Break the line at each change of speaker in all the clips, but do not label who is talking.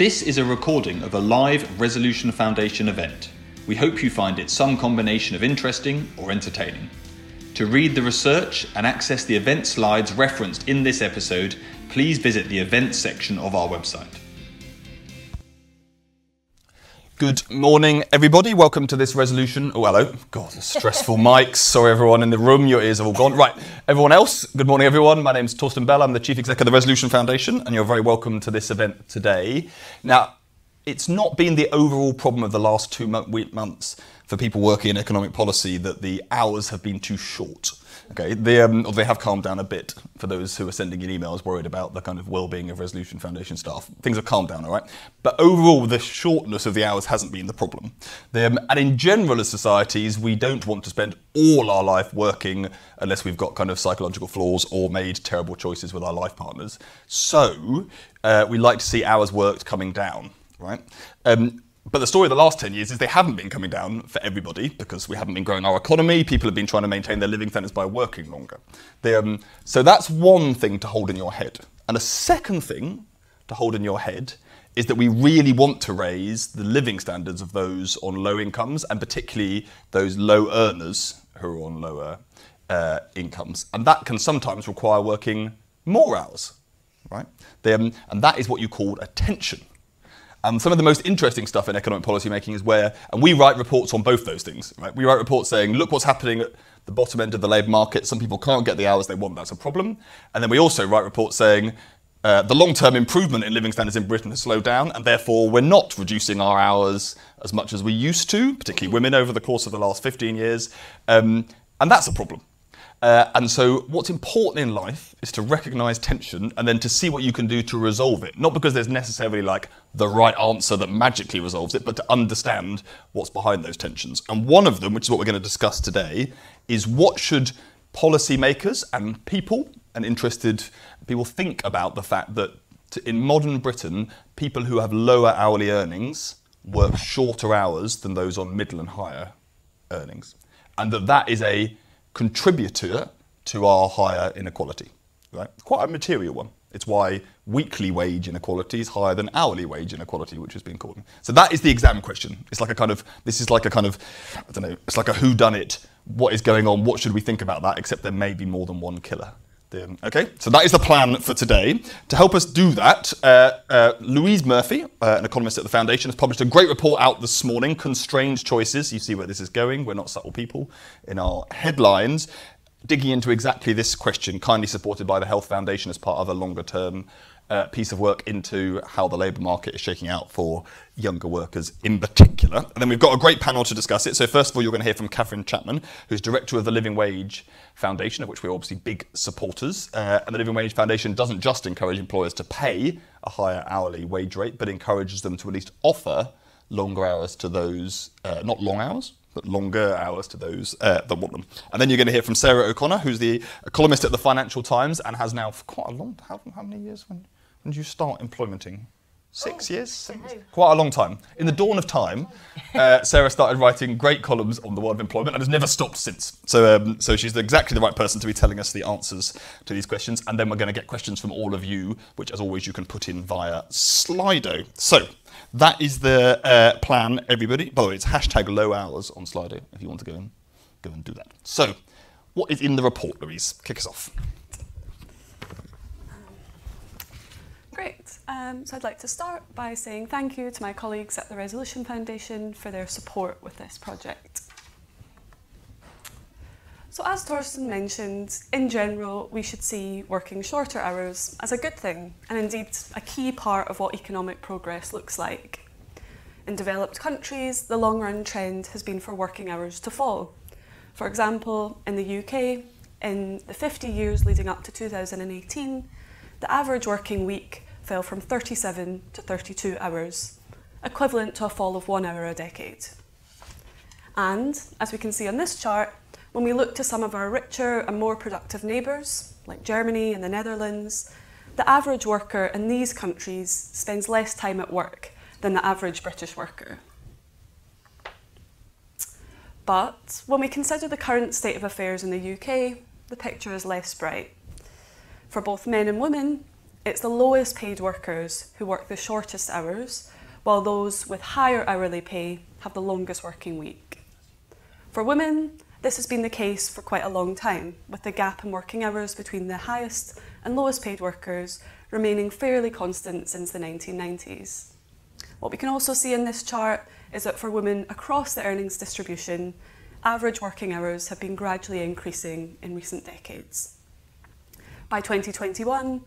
This is a recording of a live Resolution Foundation event. We hope you find it some combination of interesting or entertaining. To read the research and access the event slides referenced in this episode, please visit the events section of our website.
Good morning, everybody. Welcome to this resolution. Oh, hello. God, stressful mics. Sorry, everyone in the room. Your ears have all gone. Right, everyone else. Good morning, everyone. My name is Torsten Bell. I'm the Chief Executive of the Resolution Foundation, and you're very welcome to this event today. Now, it's not been the overall problem of the last two months for people working in economic policy that the hours have been too short. Okay, they, um, they have calmed down a bit for those who are sending in emails worried about the kind of well-being of Resolution Foundation staff. Things have calmed down, all right. But overall, the shortness of the hours hasn't been the problem. Um, and in general, as societies, we don't want to spend all our life working unless we've got kind of psychological flaws or made terrible choices with our life partners. So uh, we like to see hours worked coming down, right? Um, but the story of the last 10 years is they haven't been coming down for everybody because we haven't been growing our economy. People have been trying to maintain their living standards by working longer. They, um, so that's one thing to hold in your head. And a second thing to hold in your head is that we really want to raise the living standards of those on low incomes and particularly those low earners who are on lower uh, incomes. And that can sometimes require working more hours, right? They, um, and that is what you call attention. Um, some of the most interesting stuff in economic policy making is where, and we write reports on both those things. Right? We write reports saying, look what's happening at the bottom end of the labour market. Some people can't get the hours they want. That's a problem. And then we also write reports saying, uh, the long-term improvement in living standards in Britain has slowed down, and therefore we're not reducing our hours as much as we used to, particularly women over the course of the last 15 years. Um, and that's a problem. Uh, and so, what's important in life is to recognize tension and then to see what you can do to resolve it. Not because there's necessarily like the right answer that magically resolves it, but to understand what's behind those tensions. And one of them, which is what we're going to discuss today, is what should policymakers and people and interested people think about the fact that in modern Britain, people who have lower hourly earnings work shorter hours than those on middle and higher earnings. And that that is a contributor to our higher inequality. Right? Quite a material one. It's why weekly wage inequality is higher than hourly wage inequality, which has been called. So that is the exam question. It's like a kind of this is like a kind of I don't know. It's like a who done it. What is going on? What should we think about that? Except there may be more than one killer. Okay, so that is the plan for today. To help us do that, uh, uh, Louise Murphy, uh, an economist at the Foundation, has published a great report out this morning, Constrained Choices. You see where this is going. We're not subtle people in our headlines. Digging into exactly this question, kindly supported by the Health Foundation as part of a longer term uh, piece of work into how the labour market is shaking out for younger workers in particular. And then we've got a great panel to discuss it. So, first of all, you're going to hear from Catherine Chapman, who's director of the Living Wage Foundation, of which we're obviously big supporters. Uh, and the Living Wage Foundation doesn't just encourage employers to pay a higher hourly wage rate, but encourages them to at least offer longer hours to those, uh, not long hours, but longer hours to those uh, that want them. And then you're going to hear from Sarah O'Connor, who's the columnist at the Financial Times and has now for quite a long, how, how many years? When, when did you start employmenting? Six oh, years? Quite a long time. In the dawn of time, uh, Sarah started writing great columns on the world of employment and has never stopped since. So, um, so she's exactly the right person to be telling us the answers to these questions. And then we're going to get questions from all of you, which, as always, you can put in via Slido. So, that is the uh, plan, everybody. By the way, it's hashtag low hours on Slido if you want to go and go and do that. So, what is in the report, Louise? Kick us off.
Great. Um, so I'd like to start by saying thank you to my colleagues at the Resolution Foundation for their support with this project. So as Torsten mentioned, in general, we should see working shorter hours as a good thing, and indeed a key part of what economic progress looks like. In developed countries, the long-run trend has been for working hours to fall. For example, in the UK, in the 50 years leading up to 2018, the average working week fell from 37 to 32 hours, equivalent to a fall of one hour a decade. And, as we can see on this chart, when we look to some of our richer and more productive neighbours, like Germany and the Netherlands, the average worker in these countries spends less time at work than the average British worker. But when we consider the current state of affairs in the UK, the picture is less bright. For both men and women, it's the lowest paid workers who work the shortest hours, while those with higher hourly pay have the longest working week. For women, this has been the case for quite a long time, with the gap in working hours between the highest and lowest paid workers remaining fairly constant since the 1990s. What we can also see in this chart is that for women across the earnings distribution, average working hours have been gradually increasing in recent decades. By 2021,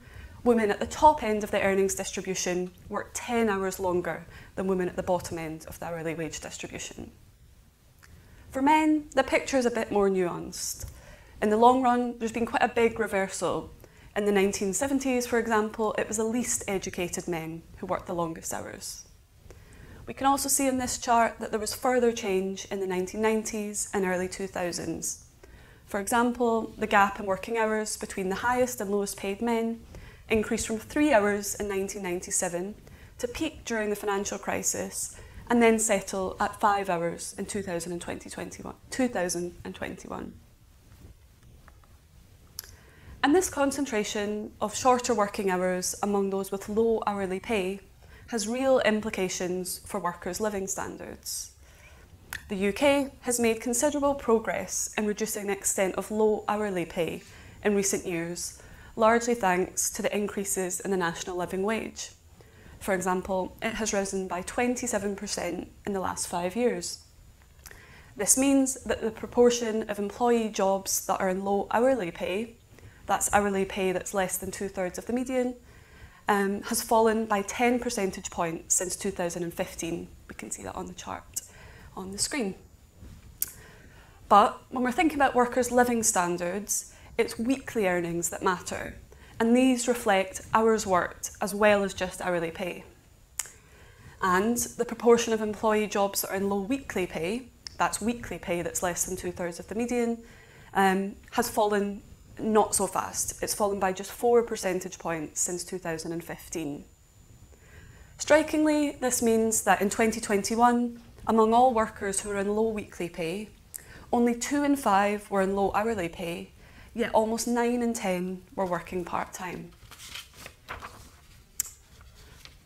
women at the top end of the earnings distribution work 10 hours longer than women at the bottom end of the hourly wage distribution. For men, the picture is a bit more nuanced. In the long run, there's been quite a big reversal. In the 1970s, for example, it was the least educated men who worked the longest hours. We can also see in this chart that there was further change in the 1990s and early 2000s. For example, the gap in working hours between the highest and lowest paid men increased from three hours in 1997 to peak during the financial crisis and then settle at five hours in 2021. 2021. And this concentration of shorter working hours among those with low hourly pay has real implications for workers' living standards. The UK has made considerable progress in reducing the extent of low hourly pay in recent years, largely thanks to the increases in the national living wage. For example, it has risen by 27% in the last five years. This means that the proportion of employee jobs that are in low hourly pay, that's hourly pay that's less than two thirds of the median, um, has fallen by 10 percentage points since 2015. We can see that on the chart on the screen. But when we're thinking about workers' living standards, it's weekly earnings that matter, and these reflect hours worked as well as just hourly pay. And the proportion of employee jobs that are in low weekly pay, that's weekly pay that's less than two thirds of the median, um, has fallen not so fast. It's fallen by just four percentage points since 2015. Strikingly, this means that in 2021, among all workers who are in low weekly pay, only two in five were in low hourly pay, yet almost nine in ten were working part time.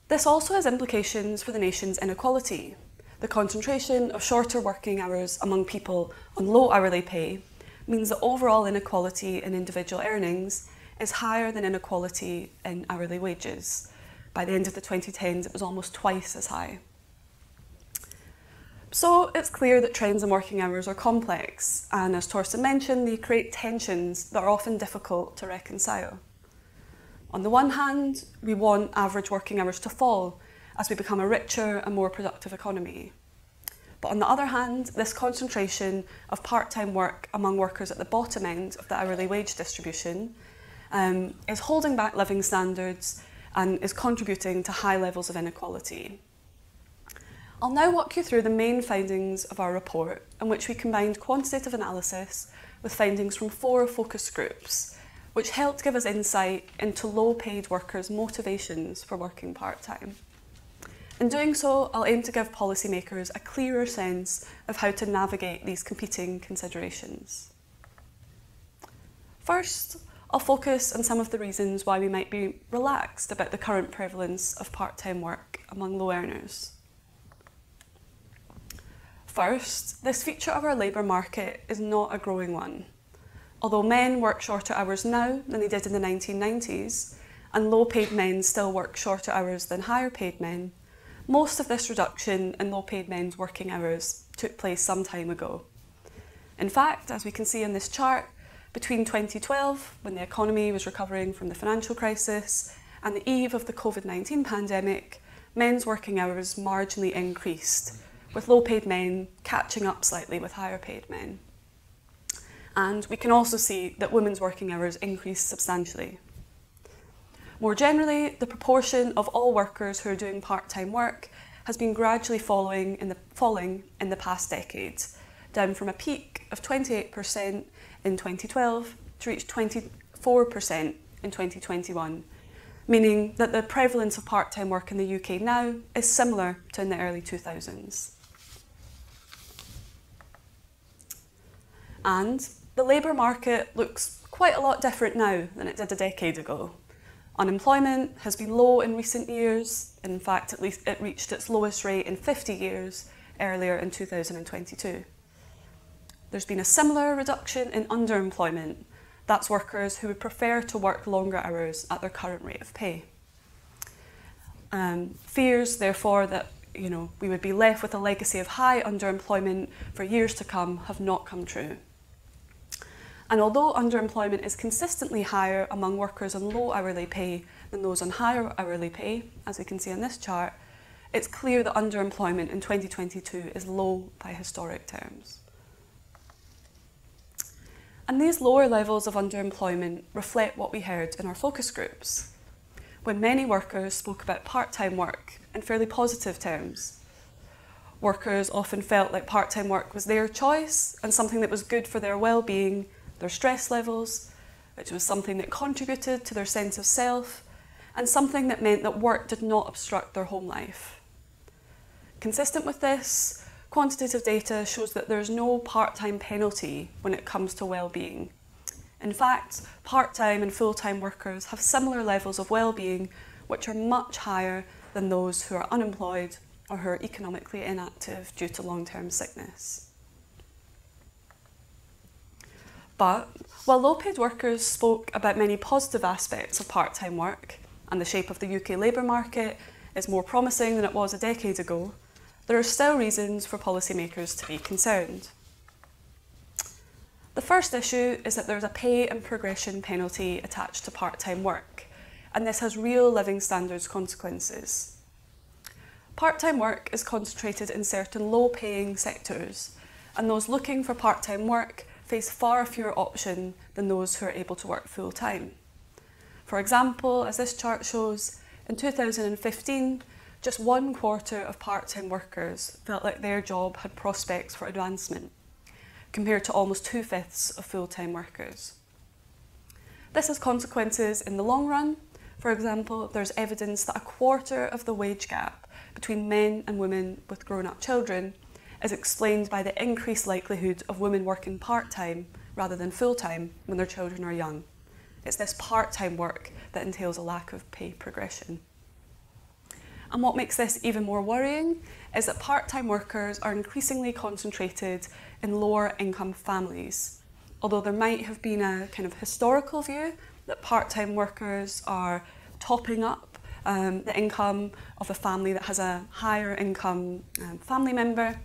This also has implications for the nation's inequality. The concentration of shorter working hours among people on low hourly pay means that overall inequality in individual earnings is higher than inequality in hourly wages. By the end of the 2010s, it was almost twice as high. So it's clear that trends in working hours are complex, and as Torsten mentioned, they create tensions that are often difficult to reconcile. On the one hand, we want average working hours to fall as we become a richer and more productive economy. But on the other hand, this concentration of part-time work among workers at the bottom end of the hourly wage distribution um, is holding back living standards and is contributing to high levels of inequality. I'll now walk you through the main findings of our report, in which we combined quantitative analysis with findings from four focus groups, which helped give us insight into low-paid workers' motivations for working part-time. In doing so, I'll aim to give policymakers a clearer sense of how to navigate these competing considerations. First, I'll focus on some of the reasons why we might be relaxed about the current prevalence of part-time work among low earners. First, this feature of our labour market is not a growing one. Although men work shorter hours now than they did in the 1990s, and low paid men still work shorter hours than higher paid men, most of this reduction in low paid men's working hours took place some time ago. In fact, as we can see in this chart, between 2012, when the economy was recovering from the financial crisis, and the eve of the COVID 19 pandemic, men's working hours marginally increased, with low paid men catching up slightly with higher paid men. And we can also see that women's working hours increased substantially. More generally, the proportion of all workers who are doing part-time work has been gradually falling in the, falling in the past decade, down from a peak of 28% in 2012 to reach 24% in 2021, meaning that the prevalence of part-time work in the UK now is similar to in the early 2000s. And the labour market looks quite a lot different now than it did a decade ago. Unemployment has been low in recent years. In fact, at least it reached its lowest rate in 50 years earlier in 2022. There's been a similar reduction in underemployment. That's workers who would prefer to work longer hours at their current rate of pay. Um, fears, therefore, that you know, we would be left with a legacy of high underemployment for years to come have not come true. And although underemployment is consistently higher among workers on low hourly pay than those on higher hourly pay, as we can see on this chart, it's clear that underemployment in 2022 is low by historic terms. And these lower levels of underemployment reflect what we heard in our focus groups, when many workers spoke about part time work in fairly positive terms. Workers often felt like part time work was their choice and something that was good for their well being their stress levels, which was something that contributed to their sense of self, and something that meant that work did not obstruct their home life. Consistent with this, quantitative data shows that there is no part time penalty when it comes to well-being. In fact, part time and full time workers have similar levels of well being, which are much higher than those who are unemployed or who are economically inactive due to long term sickness. But while low paid workers spoke about many positive aspects of part time work and the shape of the UK labour market is more promising than it was a decade ago, there are still reasons for policymakers to be concerned. The first issue is that there's a pay and progression penalty attached to part time work, and this has real living standards consequences. Part time work is concentrated in certain low paying sectors, and those looking for part time work face far fewer options than those who are able to work full time. For example, as this chart shows, in 2015, just one quarter of part time workers felt like their job had prospects for advancement, compared to almost two fifths of full time workers. This has consequences in the long run. For example, there's evidence that a quarter of the wage gap between men and women with grown up children is explained by the increased likelihood of women working part time rather than full time when their children are young. It's this part time work that entails a lack of pay progression. And what makes this even more worrying is that part time workers are increasingly concentrated in lower income families. Although there might have been a kind of historical view that part time workers are topping up um, the income of a family that has a higher income um, family member,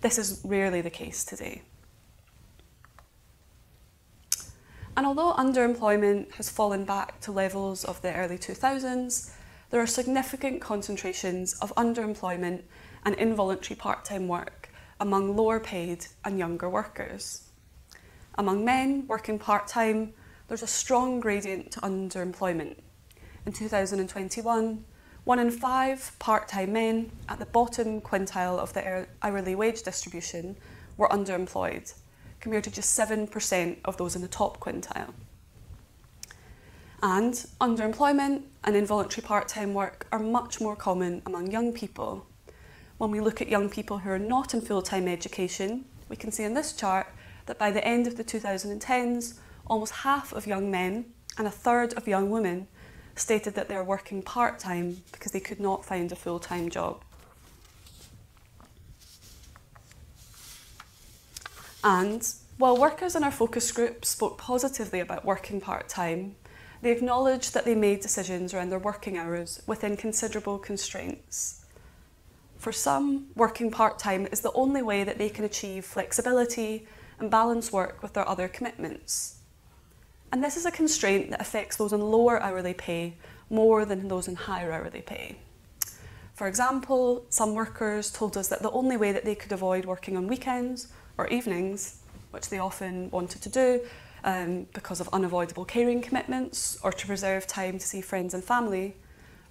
this is rarely the case today. And although underemployment has fallen back to levels of the early 2000s, there are significant concentrations of underemployment and involuntary part time work among lower paid and younger workers. Among men working part time, there's a strong gradient to underemployment. In 2021, one in five part time men at the bottom quintile of the hourly wage distribution were underemployed, compared to just 7% of those in the top quintile. And underemployment and involuntary part time work are much more common among young people. When we look at young people who are not in full time education, we can see in this chart that by the end of the 2010s, almost half of young men and a third of young women stated that they're working part time because they could not find a full time job. And while workers in our focus group spoke positively about working part time, they acknowledged that they made decisions around their working hours within considerable constraints. For some, working part time is the only way that they can achieve flexibility and balance work with their other commitments. And this is a constraint that affects those on lower hourly pay more than those in higher hourly pay. For example, some workers told us that the only way that they could avoid working on weekends or evenings, which they often wanted to do um, because of unavoidable caring commitments or to preserve time to see friends and family,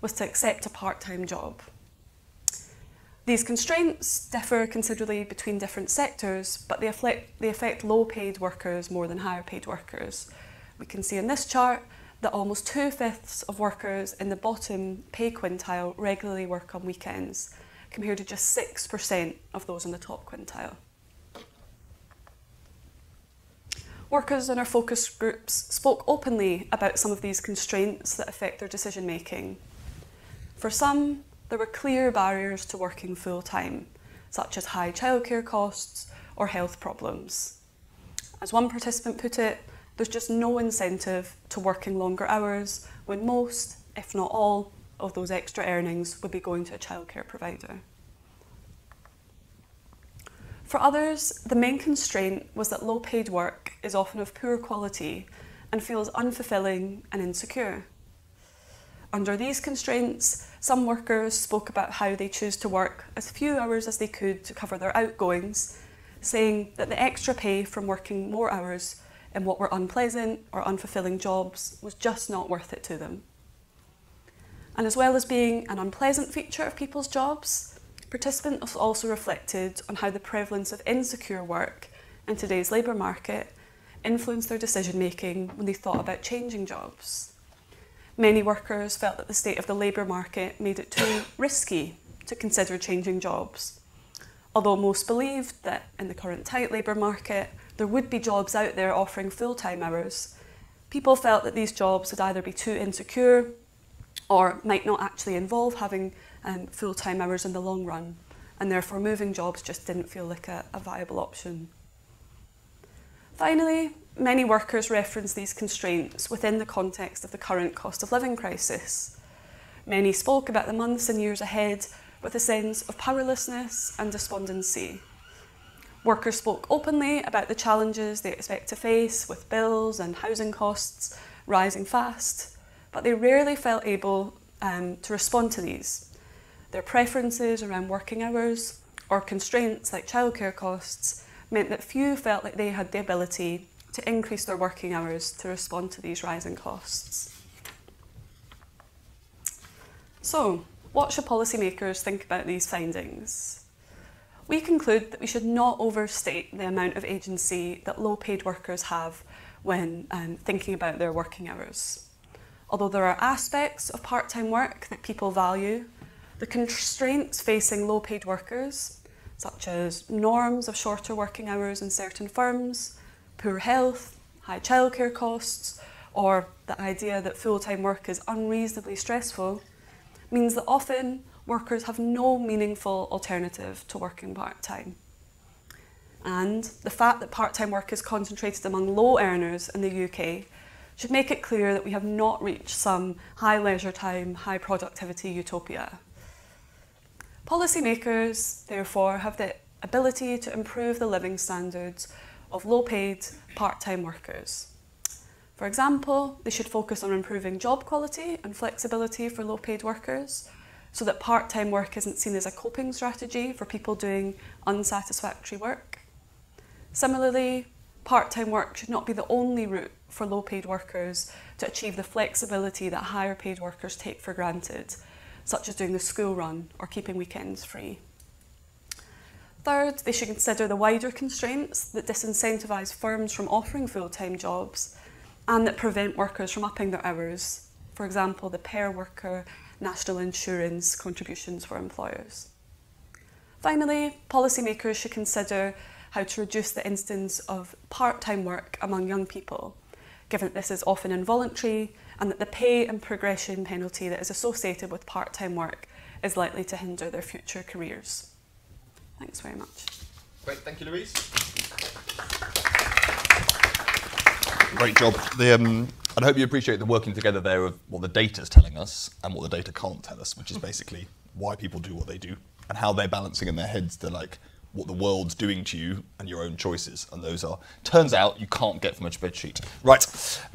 was to accept a part time job. These constraints differ considerably between different sectors, but they affect, they affect low paid workers more than higher paid workers, we can see in this chart that almost two fifths of workers in the bottom pay quintile regularly work on weekends, compared to just 6% of those in the top quintile. Workers in our focus groups spoke openly about some of these constraints that affect their decision making. For some, there were clear barriers to working full time, such as high childcare costs or health problems. As one participant put it, there's just no incentive to working longer hours when most, if not all, of those extra earnings would be going to a childcare provider. For others, the main constraint was that low paid work is often of poor quality and feels unfulfilling and insecure. Under these constraints, some workers spoke about how they choose to work as few hours as they could to cover their outgoings, saying that the extra pay from working more hours in what were unpleasant or unfulfilling jobs was just not worth it to them. And as well as being an unpleasant feature of people's jobs, Participants also reflected on how the prevalence of insecure work in today's labour market influenced their decision making when they thought about changing jobs. Many workers felt that the state of the labour market made it too risky to consider changing jobs. Although most believed that in the current tight labour market there would be jobs out there offering full time hours, people felt that these jobs would either be too insecure or might not actually involve having um, full time hours in the long run, and therefore moving jobs just didn't feel like a, a viable option. Finally, many workers reference these constraints within the context of the current cost of living crisis. Many spoke about the months and years ahead with a sense of powerlessness and despondency. Workers spoke openly about the challenges they expect to face with bills and housing costs rising fast, but they rarely felt able um, to respond to these their preferences around working hours or constraints like childcare costs meant that few felt like they had the ability to increase their working hours to respond to these rising costs. So, what should policymakers think about these findings? We conclude that we should not overstate the amount of agency that low paid workers have when um, thinking about their working hours. Although there are aspects of part time work that people value, the constraints facing low paid workers, such as norms of shorter working hours in certain firms, poor health, high childcare costs, or the idea that full time work is unreasonably stressful, means that often workers have no meaningful alternative to working part time. And the fact that part time work is concentrated among low earners in the UK should make it clear that we have not reached some high leisure time, high productivity utopia. Policymakers, therefore, have the ability to improve the living standards of low paid part time workers. For example, they should focus on improving job quality and flexibility for low paid workers so that part time work isn't seen as a coping strategy for people doing unsatisfactory work. Similarly, part time work should not be the only route for low paid workers to achieve the flexibility that higher paid workers take for granted such as doing the school run or keeping weekends free. Third, they should consider the wider constraints that disincentivise firms from offering full time jobs and that prevent workers from upping their hours. For example, the pair worker national insurance contributions for employers. Finally, policymakers should consider how to reduce the instance of part time work among young people, given that this is often involuntary and that the pay and progression penalty that is associated with part time work is likely to hinder their future careers. Thanks very much.
Great, thank you, Louise. Great job. The, um, I hope you appreciate the working together there of what the data is telling us and what the data can't tell us, which is basically why people do what they do and how they're balancing in their heads the like what the world's doing to you and your own choices. And those are, turns out, you can't get from a spreadsheet. Right,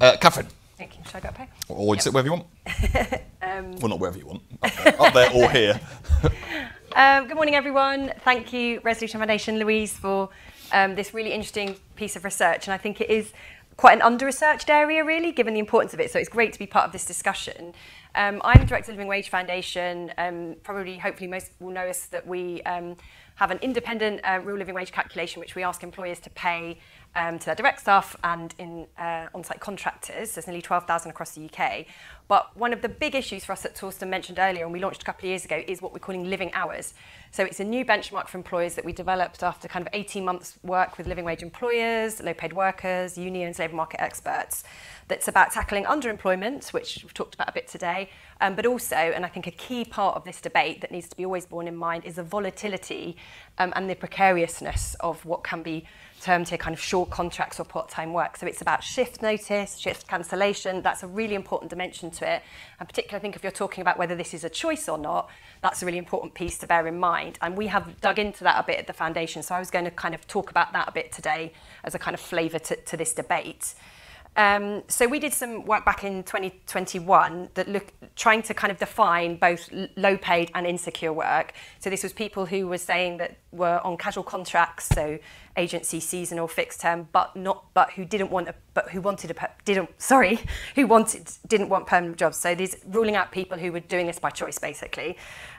uh, Catherine.
Thank you. Should I go up here?
Or yep. sit wherever you want. um, well, not wherever you want. Up there, up there or here.
um, good morning, everyone. Thank you, Resolution Foundation, Louise, for um, this really interesting piece of research. And I think it is quite an under-researched area, really, given the importance of it. So it's great to be part of this discussion. Um, I'm Director of the Living Wage Foundation. Um, probably, hopefully, most will know us that we um, have an independent uh, real living wage calculation which we ask employers to pay um, to their direct staff and in uh, on-site contractors. There's nearly 12,000 across the UK. But one of the big issues for us that Torsten mentioned earlier, and we launched a couple of years ago, is what we're calling living hours. So it's a new benchmark for employers that we developed after kind of 18 months work with living wage employers, low-paid workers, unions, labour market experts. That's about tackling underemployment, which we've talked about a bit today, um, but also, and I think a key part of this debate that needs to be always borne in mind, is the volatility um, and the precariousness of what can be termed here kind of short contracts or part-time work. So it's about shift notice, shift cancellation. That's a really important dimension to it. And particularly, I think if you're talking about whether this is a choice or not, that's a really important piece to bear in mind. And we have dug into that a bit at the foundation. So I was going to kind of talk about that a bit today as a kind of flavour to, to this debate. Um, so we did some work back in 2021 that look trying to kind of define both low paid and insecure work. So this was people who were saying that were on casual contracts, so agency seasonal fixed term, but not but who didn't want a but who wanted a didn't sorry who wanted didn't want permanent jobs. So these ruling out people who were doing this by choice basically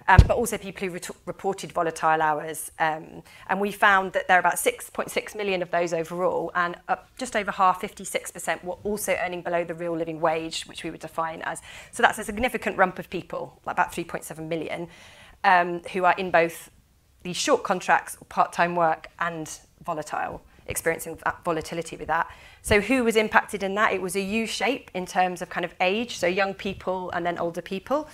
um, but also people who re reported volatile hours. Um, and we found that there are about 6.6 million of those overall, and just over half, 56%, were also earning below the real living wage, which we would define as. So that's a significant rump of people, about 3.7 million, um, who are in both these short contracts, part-time work, and volatile experiencing volatility with that. So who was impacted in that? It was a U shape in terms of kind of age, so young people and then older people.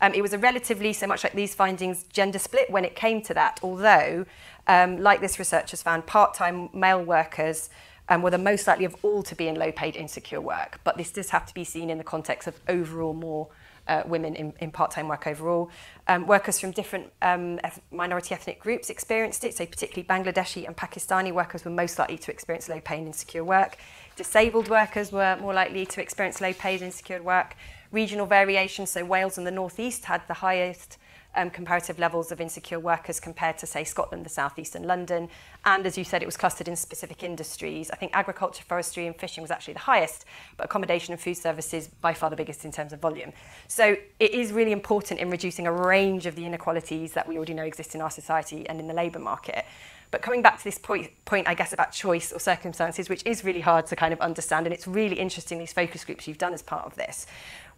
Um, it was a relatively, so much like these findings, gender split when it came to that, although, um, like this research has found, part-time male workers um, were the most likely of all to be in low-paid insecure work. But this does have to be seen in the context of overall more uh, women in, in part-time work overall. Um, workers from different um, minority ethnic groups experienced it, so particularly Bangladeshi and Pakistani workers were most likely to experience low-paid insecure work. Disabled workers were more likely to experience low-paid insecure work. Regional variation, so Wales and the North East had the highest um, comparative levels of insecure workers compared to, say, Scotland, the South East and London. And as you said, it was clustered in specific industries. I think agriculture, forestry and fishing was actually the highest, but accommodation and food services by far the biggest in terms of volume. So it is really important in reducing a range of the inequalities that we already know exist in our society and in the labour market. But coming back to this point, point, I guess, about choice or circumstances, which is really hard to kind of understand, and it's really interesting, these focus groups you've done as part of this.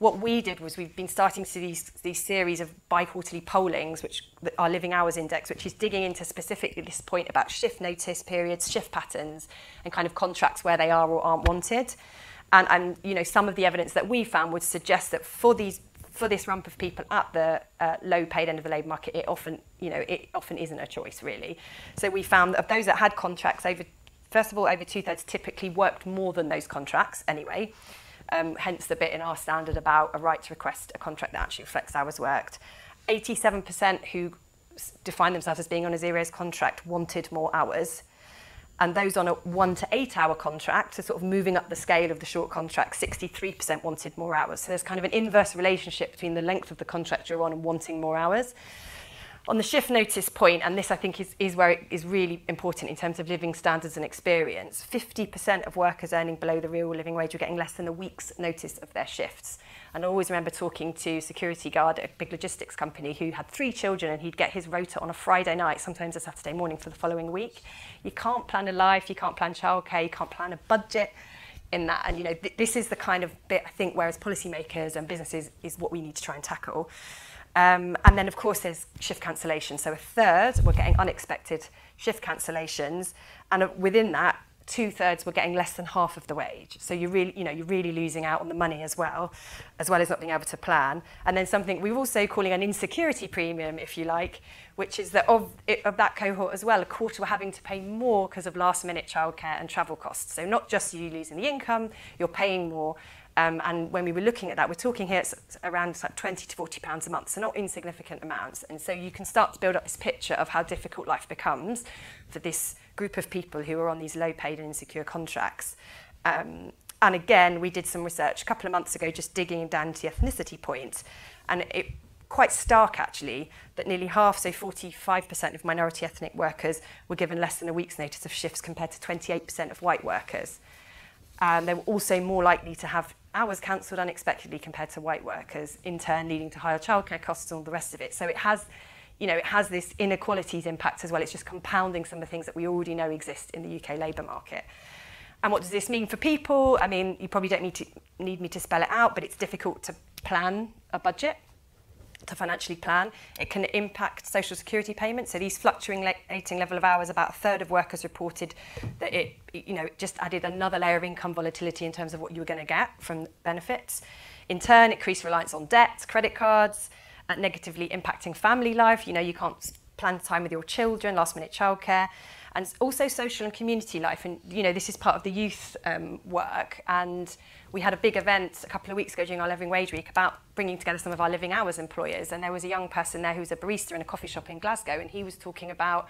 What we did was we've been starting to see these, these series of bi-quarterly pollings, which our Living Hours Index, which is digging into specifically this point about shift notice periods, shift patterns, and kind of contracts where they are or aren't wanted. And, and you know, some of the evidence that we found would suggest that for these for this rump of people at the uh, low paid end of the labour market, it often, you know, it often isn't a choice really. So we found that of those that had contracts over, first of all, over two thirds typically worked more than those contracts anyway. Um, hence the bit in our standard about a right to request a contract that actually reflects hours worked. 87% who define themselves as being on a zeros contract wanted more hours and those on a one to eight hour contract, so sort of moving up the scale of the short contract, 63% wanted more hours. So there's kind of an inverse relationship between the length of the contract you're on and wanting more hours. On the shift notice point, and this I think is, is where it is really important in terms of living standards and experience, 50% of workers earning below the real living wage were getting less than a week's notice of their shifts. And I always remember talking to security guard at a big logistics company who had three children and he'd get his rota on a Friday night, sometimes a Saturday morning for the following week. You can't plan a life, you can't plan childcare, you can't plan a budget in that. And you know, th this is the kind of bit I think whereas policymakers and businesses is what we need to try and tackle. Um, and then of course there's shift cancellation. So a third we're getting unexpected shift cancellations and within that two thirds were getting less than half of the wage. So you're really, you know, you're really losing out on the money as well, as well as not being able to plan. And then something we're also calling an insecurity premium, if you like, which is that of, it, of that cohort as well, a quarter were having to pay more because of last minute childcare and travel costs. So not just you losing the income, you're paying more. Um, and when we were looking at that, we're talking here around like 20 to 40 pounds a month, so not insignificant amounts. And so you can start to build up this picture of how difficult life becomes for this group of people who are on these low paid and insecure contracts. Um, and again, we did some research a couple of months ago just digging down to the ethnicity point, and it quite stark actually that nearly half, so 45% of minority ethnic workers were given less than a week's notice of shifts compared to 28% of white workers. Um, they were also more likely to have hours cancelled unexpectedly compared to white workers, in turn leading to higher childcare costs and all the rest of it. So it has, you know, it has this inequalities impact as well. It's just compounding some of the things that we already know exist in the UK labour market. And what does this mean for people? I mean, you probably don't need to need me to spell it out, but it's difficult to plan a budget to financially plan. It can impact social security payments. So these fluctuating level of hours, about a third of workers reported that it, you know, just added another layer of income volatility in terms of what you were going to get from benefits. In turn, increased reliance on debts, credit cards, uh, negatively impacting family life. You know, you can't plan time with your children, last minute childcare and also social and community life. And, you know, this is part of the youth um, work. And we had a big event a couple of weeks ago during our Living Wage Week about bringing together some of our living hours employers. And there was a young person there who was a barista in a coffee shop in Glasgow, and he was talking about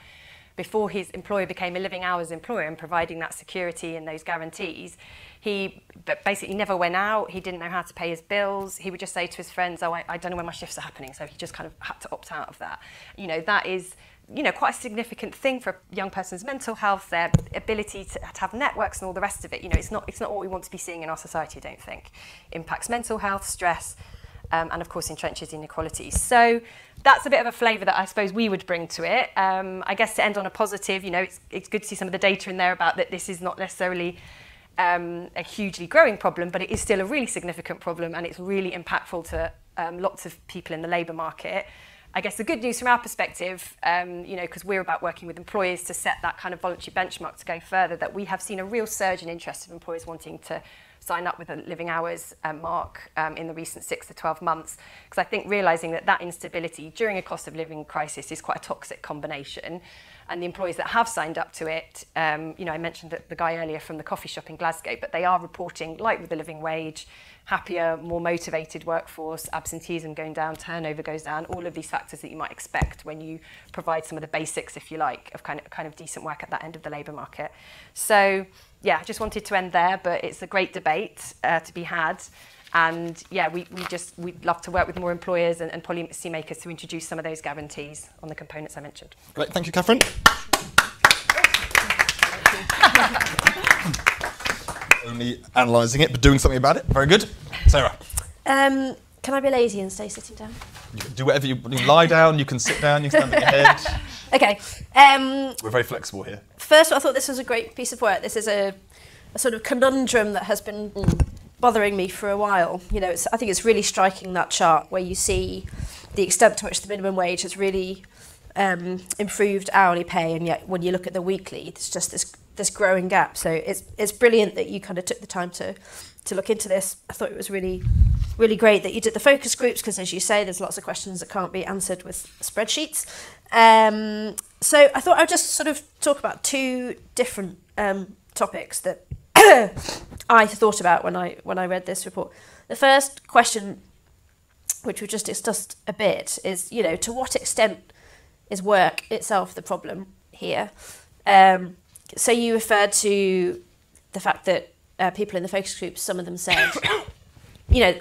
before his employer became a living hours employer and providing that security and those guarantees, he basically never went out. He didn't know how to pay his bills. He would just say to his friends, oh, I, I don't know when my shifts are happening. So he just kind of had to opt out of that. You know, that is you know, quite a significant thing for a young person's mental health, their ability to, to have networks and all the rest of it. You know, it's not, it's not what we want to be seeing in our society, I don't think. Impacts mental health, stress, um, and of course entrenches inequalities. So that's a bit of a flavour that I suppose we would bring to it. Um, I guess to end on a positive, you know, it's, it's good to see some of the data in there about that this is not necessarily um, a hugely growing problem, but it is still a really significant problem and it's really impactful to um, lots of people in the labour market. I guess the good news from our perspective, um, you know, because we're about working with employers to set that kind of voluntary benchmark to go further, that we have seen a real surge in interest of employers wanting to sign up with a living hours um, mark um, in the recent six to 12 months. Because I think realising that that instability during a cost of living crisis is quite a toxic combination. And the employees that have signed up to it, um, you know, I mentioned that the guy earlier from the coffee shop in Glasgow, but they are reporting, like with the living wage, happier, more motivated workforce, absenteeism going down, turnover goes down, all of these factors that you might expect when you provide some of the basics, if you like, of kind of, kind of decent work at that end of the labour market. So, yeah, I just wanted to end there, but it's a great debate uh, to be had. And yeah, we, we just, we'd love to work with more employers and, and policy makers to introduce some of those guarantees on the components I mentioned.
Great, thank you, Catherine. Only analysing it, but doing something about it. Very good. Sarah.
Um, can I be lazy and stay sitting down?
You can do whatever you, you lie down, you can sit down, you can stand on your head.
Okay. Um,
We're very flexible here.
First, I thought this was a great piece of work. This is a, a sort of conundrum that has been bothering me for a while. You know, I think it's really striking that chart where you see the extent to which the minimum wage has really um, improved hourly pay, and yet when you look at the weekly, there's just this this growing gap. So it's it's brilliant that you kind of took the time to to look into this. I thought it was really really great that you did the focus groups because, as you say, there's lots of questions that can't be answered with spreadsheets. Um, so I thought I'd just sort of talk about two different um, topics that I thought about when I when I read this report. The first question, which we just discussed a bit, is you know to what extent is work itself the problem here? Um, so you referred to the fact that uh, people in the focus groups, some of them said, you know,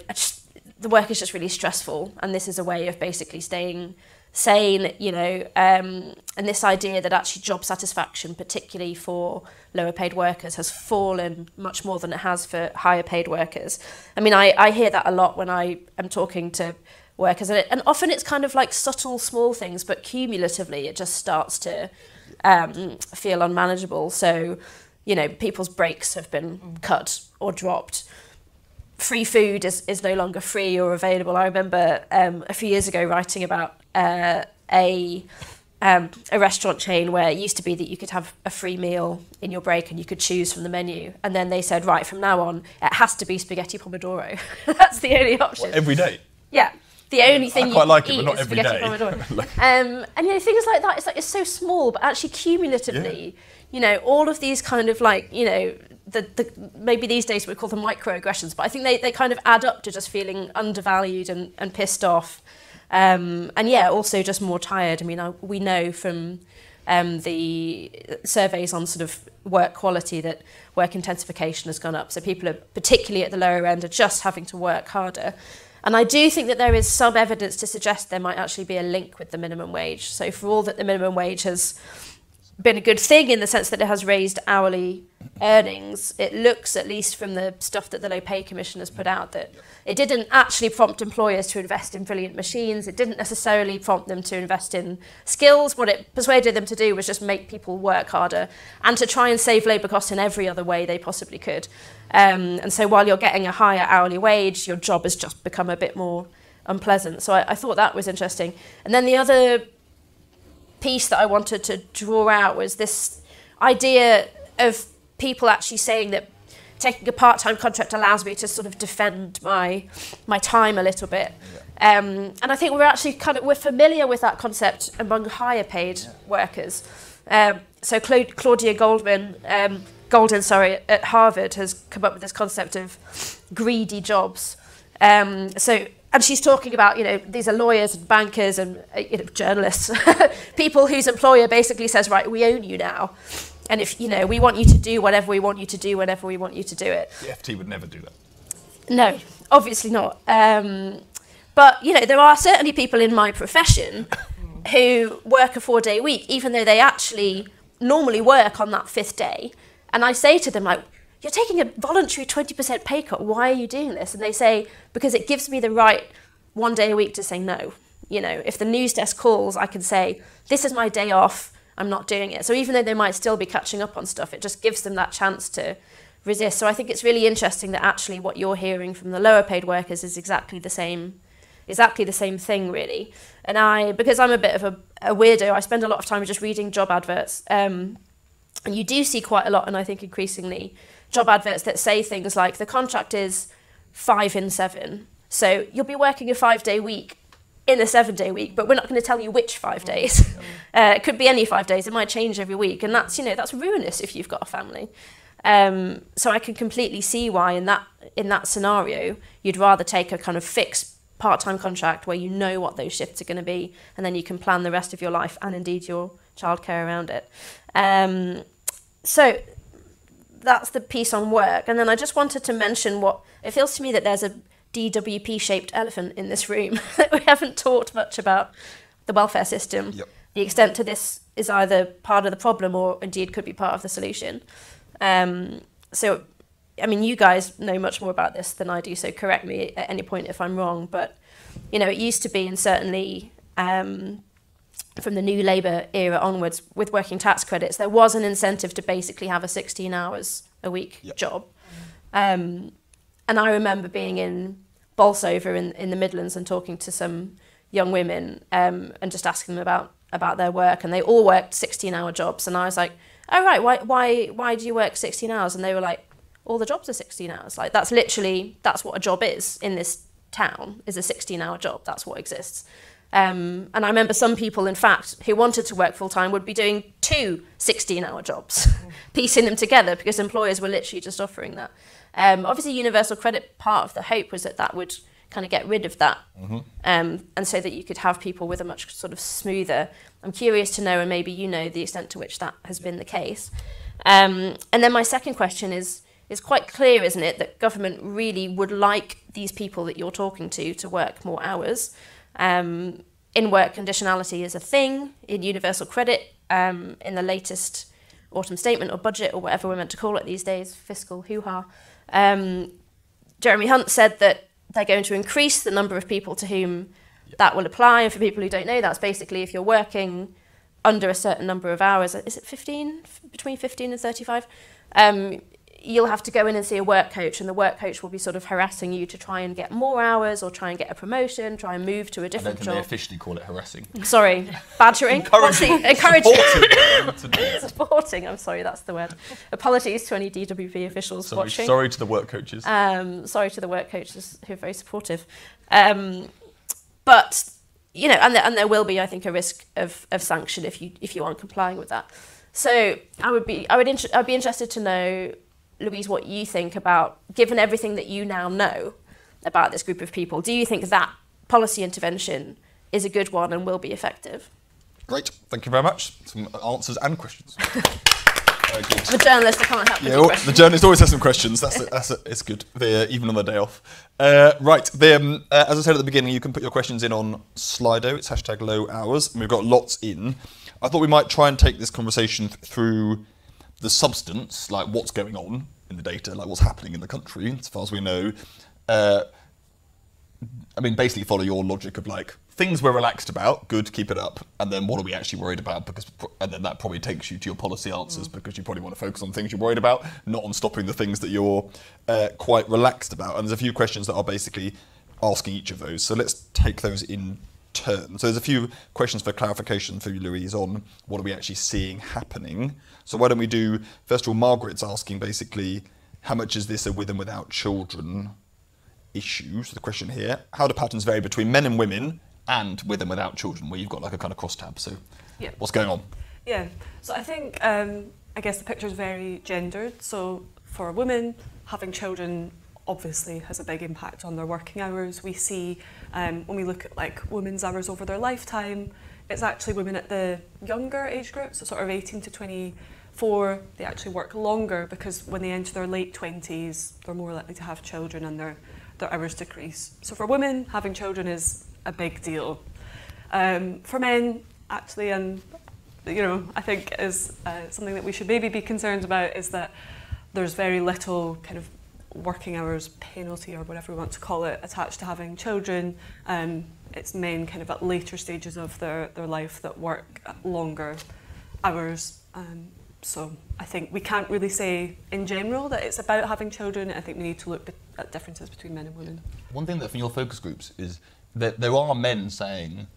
the work is just really stressful, and this is a way of basically staying sane, you know, um, and this idea that actually job satisfaction, particularly for lower paid workers, has fallen much more than it has for higher paid workers. I mean, I, I hear that a lot when I am talking to workers, and, it, and often it's kind of like subtle, small things, but cumulatively it just starts to um, feel unmanageable. So, you know, people's breaks have been cut or dropped. Free food is, is no longer free or available. I remember um, a few years ago writing about uh, a um, a restaurant chain where it used to be that you could have a free meal in your break and you could choose from the menu. And then they said, right, from now on, it has to be spaghetti pomodoro. That's the only option.
What, every day?
Yeah. The only thing
I
you
quite
can
like it,
eat
but not
is
every day.
um, and you know, things like that, it's like it's so small, but actually cumulatively, you know, all of these kind of like, you know, the, the maybe these days we call them microaggressions, but I think they, they kind of add up to just feeling undervalued and, and pissed off. Um, and yeah, also just more tired. I mean, I, we know from um, the surveys on sort of work quality that work intensification has gone up. So people are, particularly at the lower end, are just having to work harder. And I do think that there is some evidence to suggest there might actually be a link with the minimum wage. So for all that the minimum wage has been a good thing in the sense that it has raised hourly earnings. It looks, at least from the stuff that the Low Pay Commission has put out, that it didn't actually prompt employers to invest in brilliant machines. It didn't necessarily prompt them to invest in skills. What it persuaded them to do was just make people work harder and to try and save labour costs in every other way they possibly could. Um, and so while you're getting a higher hourly wage, your job has just become a bit more unpleasant. So I, I thought that was interesting. And then the other piece that I wanted to draw out was this idea of people actually saying that taking a part-time contract allows me to sort of defend my my time a little bit. Yeah. Um, and I think we're actually kind of we're familiar with that concept among higher paid yeah. workers. Um, so Cla- Claudia Goldman, um, Goldin, sorry, at Harvard has come up with this concept of greedy jobs. Um, so and she's talking about, you know, these are lawyers and bankers and uh, you know, journalists, people whose employer basically says, right, we own you now. And if, you know, we want you to do whatever we want you to do whenever we want you to do it.
The FT would never do that.
No, obviously not. Um, but, you know, there are certainly people in my profession who work a four day week, even though they actually normally work on that fifth day. And I say to them, like, you're taking a voluntary 20% pay cut. Why are you doing this? And they say, because it gives me the right one day a week to say no. You know, if the news desk calls, I can say, this is my day off. I'm not doing it. So even though they might still be catching up on stuff, it just gives them that chance to resist. So I think it's really interesting that actually what you're hearing from the lower paid workers is exactly the same exactly the same thing really. And I because I'm a bit of a, a weirdo, I spend a lot of time just reading job adverts. Um, and you do see quite a lot and I think increasingly job adverts that say things like the contract is five in seven. So you'll be working a five day week in a seven day week, but we're not going to tell you which five days. Uh, it could be any five days. It might change every week, and that's you know that's ruinous if you've got a family. Um, so I can completely see why in that in that scenario you'd rather take a kind of fixed part time contract where you know what those shifts are going to be, and then you can plan the rest of your life and indeed your childcare around it. Um, so that's the piece on work. And then I just wanted to mention what it feels to me that there's a DWP shaped elephant in this room. That we haven't talked much about the welfare system. Yep. The extent to this is either part of the problem or indeed could be part of the solution. Um, so, I mean, you guys know much more about this than I do, so correct me at any point if I'm wrong. But, you know, it used to be, and certainly um, from the new Labour era onwards with working tax credits, there was an incentive to basically have a 16 hours a week yep. job. Um, and I remember being in Bolsover in, in the Midlands and talking to some young women um, and just asking them about, about their work. And they all worked 16 hour jobs. And I was like, oh, right, why, why, why do you work 16 hours? And they were like, all the jobs are 16 hours. Like, that's literally, that's what a job is in this town, is a 16 hour job. That's what exists. Um, and I remember some people, in fact, who wanted to work full time would be doing two 16 hour jobs, piecing them together because employers were literally just offering that. Um, obviously, universal credit, part of the hope was that that would kind of get rid of that mm-hmm. um, and so that you could have people with a much sort of smoother. I'm curious to know, and maybe you know, the extent to which that has been the case. Um, and then my second question is it's quite clear, isn't it, that government really would like these people that you're talking to to work more hours. Um, in work conditionality is a thing in universal credit. Um, in the latest autumn statement or budget or whatever we're meant to call it these days, fiscal hoo ha, um, Jeremy Hunt said that they're going to increase the number of people to whom that will apply. And for people who don't know, that's basically if you're working under a certain number of hours, is it 15, between 15 and 35? Um, you'll have to go in and see a work coach, and the work coach will be sort of harassing you to try and get more hours or try and get a promotion, try and move to a different
I don't think
job.
They officially call it harassing.
Sorry, badgering.
encouraging.
encouraging. Supporting. Supporting. I'm sorry, that's the word. Apologies to any DWP officials
sorry,
watching.
Sorry to the work coaches.
Um, sorry to the work coaches who are very supportive. Um, but you know, and there, and there will be, I think, a risk of, of sanction if you if you aren't complying with that. So I would be I would inter- I'd be interested to know Louise, what you think about, given everything that you now know about this group of people, do you think that policy intervention is a good one and will be effective?
Great, thank you very much. Some answers and questions. Very good.
I'm journalist. I can't help
Yeah,
with
the journalist always has some questions. That's a, that's a, it's good. The, uh, even on the day off. Uh, right. The, um, uh, as I said at the beginning, you can put your questions in on Slido. It's hashtag low hours, and we've got lots in. I thought we might try and take this conversation th- through the substance, like what's going on in the data, like what's happening in the country, as far as we know. Uh, I mean, basically follow your logic of like things we're relaxed about, good, keep it up, and then what are we actually worried about? Because and then that probably takes you to your policy answers because you probably want to focus on things you're worried about, not on stopping the things that you're uh, quite relaxed about. And there's a few questions that are basically asking each of those. So let's take those in turn. So there's a few questions for clarification for you, Louise, on what are we actually seeing happening. So why don't we do first of all, Margaret's asking basically how much is this a with and without children issue. So the question here: How do patterns vary between men and women, and with and without children? Where you've got like a kind of crosstab. So,
Yeah.
what's going on?
Yeah, so I think um, I guess the picture is very gendered. So for a woman, having children obviously has a big impact on their working hours. We see um, when we look at like women's hours over their lifetime, it's actually women at the younger age groups, so sort of 18 to 24, they actually work longer because when they enter their late 20s, they're more likely to have children and their, their hours decrease. So for women, having children is a big deal. Um, for men, actually, and you know, I think is uh, something that we should maybe be concerned about is that there's very little kind of working hours penalty or whatever we want to call it attached to having children. Um, it's men kind of at later stages of their, their life that work longer hours. Um, so I think we can't really say in general that it's about having children. I think we need to look at differences between men and women.
One thing that from your focus groups is that there are men saying.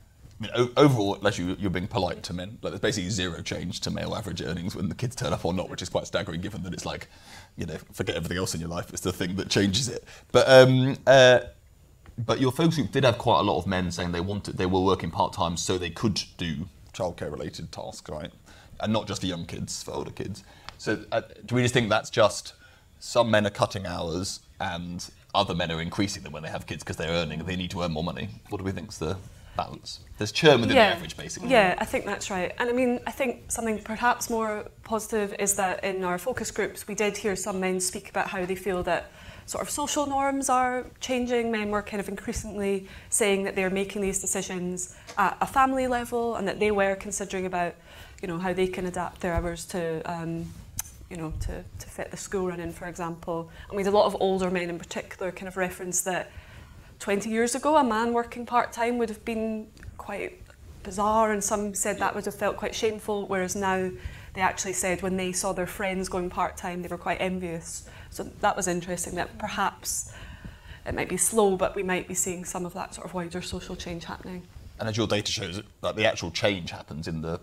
I mean, overall, unless you, you're being polite to men, like there's basically zero change to male average earnings when the kids turn up or not, which is quite staggering given that it's like, you know, forget everything else in your life, it's the thing that changes it. But um, uh, but your focus group did have quite a lot of men saying they wanted they were working part time so they could do childcare related tasks, right? And not just for young kids, for older kids. So uh, do we just think that's just some men are cutting hours and other men are increasing them when they have kids because they're earning they need to earn more money? What do we think's the balance? There's churn within the average, basically.
Yeah, I think that's right. And I mean, I think something perhaps more positive is that in our focus groups, we did hear some men speak about how they feel that sort of social norms are changing. Men were kind of increasingly saying that they're making these decisions at a family level and that they were considering about, you know, how they can adapt their hours to, um, you know, to, to fit the school run in, for example. And we had a lot of older men in particular kind of reference that 20 years ago, a man working part time would have been quite bizarre, and some said that would have felt quite shameful, whereas now they actually said when they saw their friends going part time, they were quite envious. So that was interesting that perhaps it might be slow, but we might be seeing some of that sort of wider social change happening.
And as your data shows, like the actual change happens in the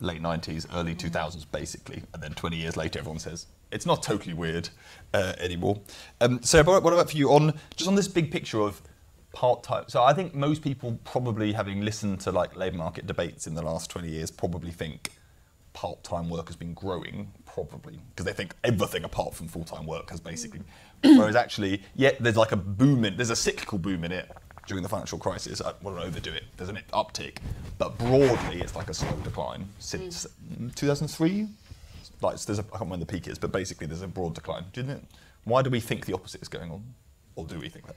late 90s, early 2000s, basically, and then 20 years later, everyone says it's not totally weird uh, anymore. Um, what about for you on just on this big picture of part-time? So, I think most people probably, having listened to like labour market debates in the last 20 years, probably think part-time work has been growing, probably because they think everything apart from full-time work has basically. Whereas actually, yeah, there's like a boom in, there's a cyclical boom in it during the financial crisis. I won't overdo it. There's an uptick, but broadly, it's like a slow decline since mm, 2003. Like there's a, I can't remember when the peak is, but basically there's a broad decline. You think? Why do we think the opposite is going on, or do we think that?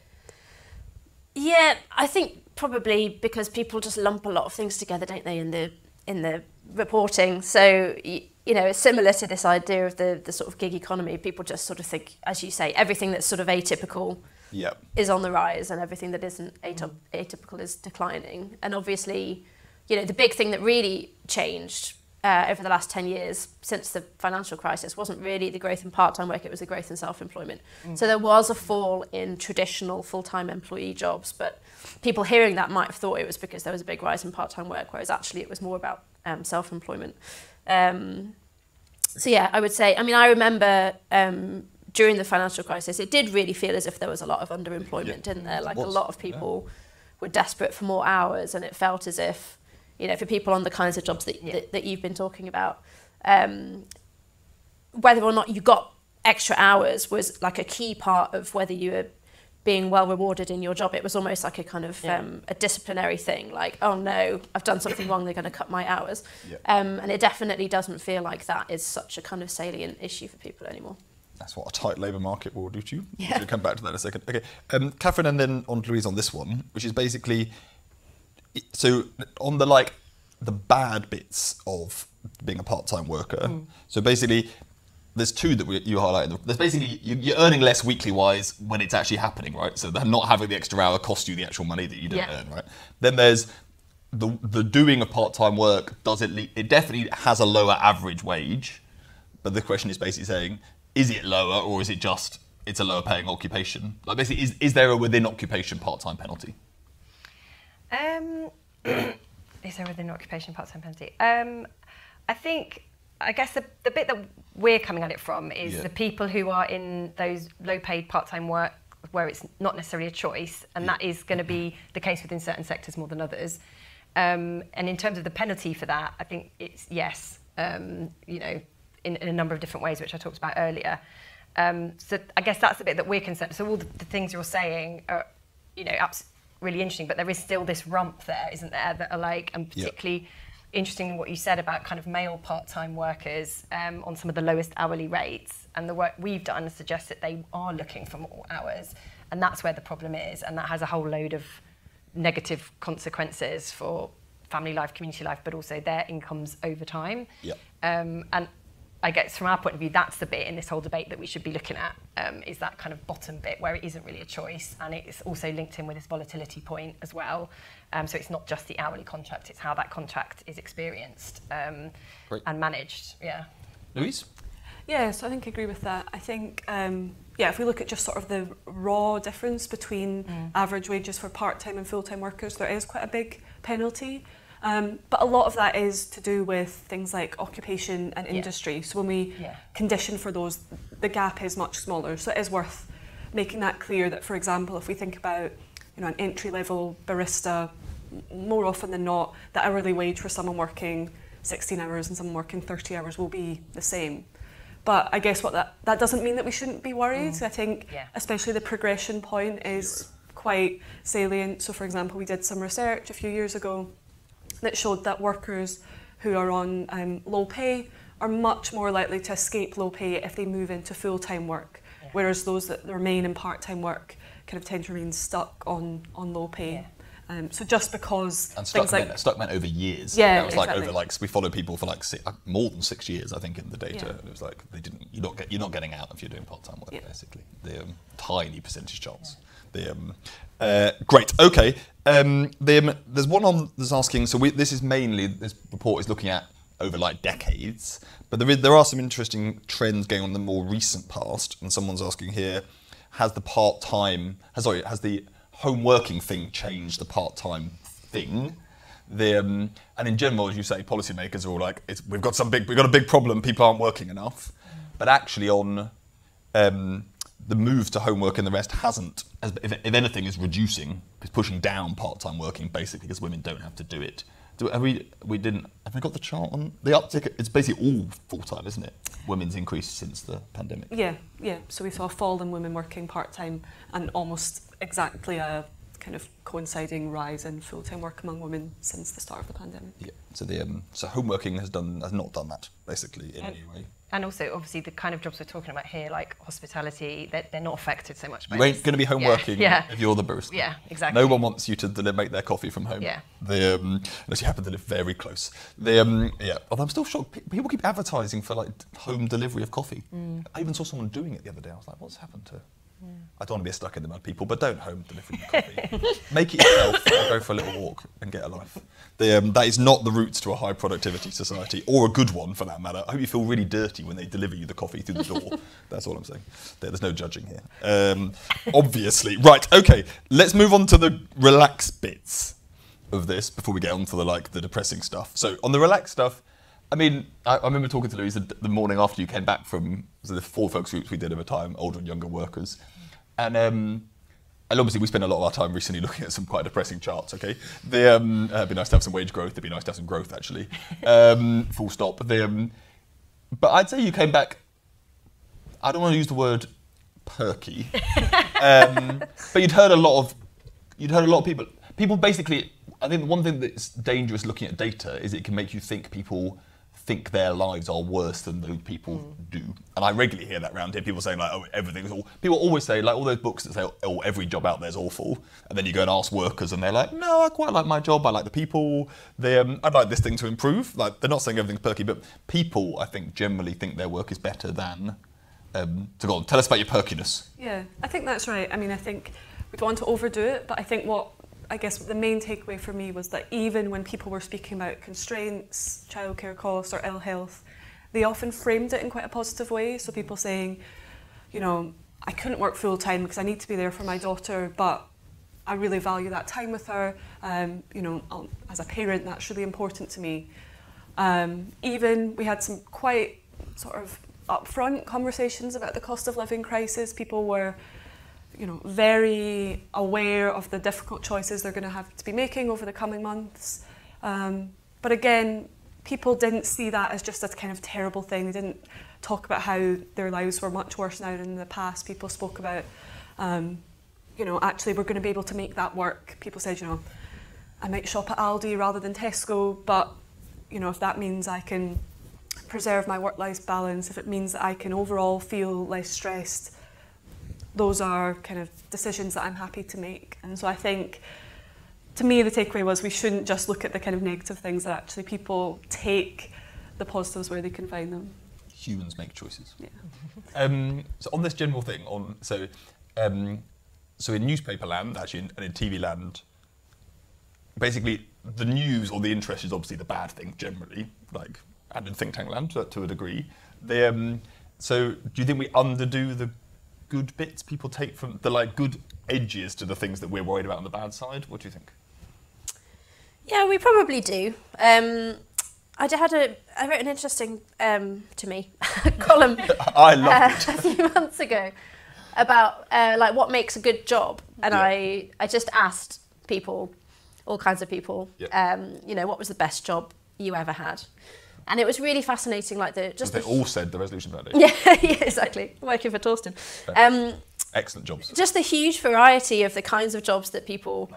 Yeah, I think probably because people just lump a lot of things together, don't they, in the in the reporting. So you know, it's similar to this idea of the the sort of gig economy. People just sort of think, as you say, everything that's sort of atypical
Yeah.
is on the rise, and everything that isn't atyp- atypical is declining. And obviously, you know, the big thing that really changed uh, over the last 10 years since the financial crisis wasn't really the growth in part-time work, it was the growth in self-employment. So there was a fall in traditional full-time employee jobs, but people hearing that might have thought it was because there was a big rise in part-time work, whereas actually it was more about um, self-employment. Um, so yeah, I would say, I mean, I remember um, during the financial crisis, it did really feel as if there was a lot of underemployment,
Yeah.
didn't there? Like a lot of people were desperate for more hours, and it felt as if, you know, for people on the kinds of jobs that, that, that you've been talking about, um, whether or not you got extra hours was like a key part of whether you were being well rewarded in your job. It was almost like a kind of
Yeah.
um, a disciplinary thing, like, oh no, I've done something wrong, they're going to cut my hours.
Yeah.
Um, and it definitely doesn't feel like that is such a kind of salient issue for people anymore.
That's what a tight labour market will do to you.
Yeah.
We'll come back to that in a second. Okay, um, Catherine, and then on Louise on this one, which is basically so on the like the bad bits of being a part-time worker. Hmm. So basically, there's two that we, you highlighted. There's basically you, you're earning less weekly wise when it's actually happening, right? So not having the extra hour costs you the actual money that you don't
Yeah.
earn, right? Then there's the the doing of part-time work does it le- it definitely has a lower average wage, but the question is basically saying is it lower or is it just it's a lower paying occupation? Like basically, is, is there a within occupation part-time penalty?
Um, is there within occupation part-time penalty? Um, I think, I guess the, the bit that we're coming at it from is
Yeah.
the people who are in those low-paid part-time work where it's not necessarily a choice, and that is going to be the case within certain sectors more than others. Um, and in terms of the penalty for that, I think it's yes, um, you know, in, in a number of different ways, which I talked about earlier. Um, so I guess that's the bit that we're concerned. So all the, the things you're saying are, you know, abs- really interesting, but there is still this rump there, isn't there, that are like, and particularly interesting in what you said about kind of male part-time workers um, on some of the lowest hourly rates. And the work we've done suggests that they are looking for more hours, and that's where the problem is, and that has a whole load of negative consequences for family life, community life, but also their incomes over time.
Yep.
Um, and I guess from our point of view, that's the bit in this whole debate that we should be looking at, um, is that kind of bottom bit where it isn't really a choice. And it's also linked in with this volatility point as well. Um, so it's not just the hourly contract, it's how that contract is experienced um, and managed. Yeah.
Louise?
Yeah, so I think I agree with that. I think, um, yeah, if we look at just sort of the raw difference between average wages for part-time and full-time workers, there is quite a big penalty. Um, but a lot of that is to do with things like occupation and
Yeah.
industry. So when we
Yeah.
condition for those, the gap is much smaller. So it is worth making that clear that, for example, if we think about you know, an entry-level barista, more often than not, the hourly wage for someone working 16 hours and someone working 30 hours will be the same. But I guess what that, that doesn't mean that we shouldn't be worried. I think
Yeah.
especially the progression point is quite salient. So for example, we did some research a few years ago that showed that workers who are on um, low pay are much more likely to escape low pay if they move into full-time work,
Yeah.
whereas those that remain in part-time work kind of tend to remain stuck on, on low pay.
Yeah.
Um, so just because
And stuck
things like
meant, stuck meant over years.
Yeah,
that was like over like we followed people for like six, uh, more than six years, I think, in the data.
Yeah.
And it was like they didn't. You're not get, you're not getting out if you're doing part-time work,
Yeah.
basically. The um, tiny percentage chance. The um, uh, great. Okay. Um, the, um, there's one on that's asking. So we, this is mainly this report is looking at over like decades, but there is, there are some interesting trends going on in the more recent past. And someone's asking here, has the part-time, has, sorry, has the home working thing changed the part-time thing? The, um, and in general, as you say, policymakers are all like, "We've got some big, we've got a big problem. People aren't working enough." But actually, on um, the move to homework and the rest hasn't. As, if, if anything, is reducing, is pushing down part-time working, basically because women don't have to do it. Do, have we? We didn't. Have we got the chart on the uptick? It's basically all full-time, isn't it? Women's increase since the pandemic.
Yeah, yeah. So we saw a fall in women working part time and almost exactly a kind of coinciding rise in full time work among women since the start of the pandemic.
Yeah. So the um, so homeworking has done has not done that basically in
And-
any way.
And also, obviously, the kind of jobs we're talking about here, like hospitality, they're, they're not affected so much by
You ain't
this.
going to be home
Yeah,
working
Yeah.
if you're the barista.
Yeah, exactly.
No one wants you to deli- make their coffee from home.
Yeah.
The, um, unless you happen to live very close. The, um, yeah. Although I'm still shocked. People keep advertising for like home delivery of coffee.
Mm.
I even saw someone doing it the other day. I was like, what's happened to? I don't want to be stuck in the mud, people, but don't home deliver your coffee. Make it yourself or go for a little walk and get a life. The, um, that is not the route to a high productivity society, or a good one for that matter. I hope you feel really dirty when they deliver you the coffee through the door. That's all I'm saying. There- There's no judging here. Um, obviously. Right, okay. Let's move on to the relaxed bits of this before we get on to the like the depressing stuff. So on the relaxed stuff, I mean, I, I remember talking to Louise the, the morning after you came back from so the four folks groups we did over time, older and younger workers, and um, and obviously we spent a lot of our time recently looking at some quite depressing charts. Okay, the um, uh, it'd be nice to have some wage growth. It'd be nice to have some growth actually. Um, full stop. The um, but I'd say you came back. I don't want to use the word perky. Um, but you'd heard a lot of you'd heard a lot of people. People basically. I think the one thing that's dangerous looking at data is it can make you think people think their lives are worse than those people do. And I regularly hear that around here. People saying like, "Oh, everything's all." People always say like all those books that say, "Oh, every job out there is awful," and then you go and ask workers, and they're like, "No, I quite like my job. I like the people. They, um, I'd like this thing to improve." Like they're not saying everything's perky, but people, I think, generally think their work is better than. Um, so go on, tell us about your perkiness.
Yeah, I think that's right. I mean, I think we don't want to overdo it, but I think what I guess the main takeaway for me was that even when people were speaking about constraints, childcare costs, or ill health, they often framed it in quite a positive way. So people saying, you know, I couldn't work full time because I need to be there for my daughter, but I really value that time with her. Um, you know, I'll- as a parent, that's really important to me. Um, even we had some quite sort of upfront conversations about the cost of living crisis. People were, you know, very aware of the difficult choices they're going to have to be making over the coming months. Um, but again, people didn't see that as just a kind of terrible thing. They didn't talk about how their lives were much worse now than in the past. People spoke about, um, you know, actually we're going to be able to make that work. People said, you know, I might shop at Aldi rather than Tesco, but you know, if that means I can preserve my work-life balance, if it means that I can overall feel less stressed, those are kind of decisions that I'm happy to make. And so I think, to me, the takeaway was we shouldn't just look at the kind of negative things that actually people take the positives where they can find them.
Humans make choices.
Yeah.
Um, so on this general thing, on so um, so in newspaper land, actually, in, and in TV land, basically the news or the interest is obviously the bad thing generally, like and in think tank land to, to a degree. The, um, so do you think we underdo the good bits people take from the like good edges to the things that we're worried about on the bad side? What do you think?
Yeah, we probably do. Um, I had a, I wrote an interesting, um, to me, column
I
uh,
it.
a few months ago about uh, like what makes a good job, and
Yeah.
I, I just asked people, all kinds of people,
Yeah.
um, you know, what was the best job you ever had, and it was really fascinating. Like the just
They
the,
all said the resolution foundation.
yeah, yeah, exactly, working for Torsten. Um,
Excellent jobs.
just the huge variety of the kinds of jobs that people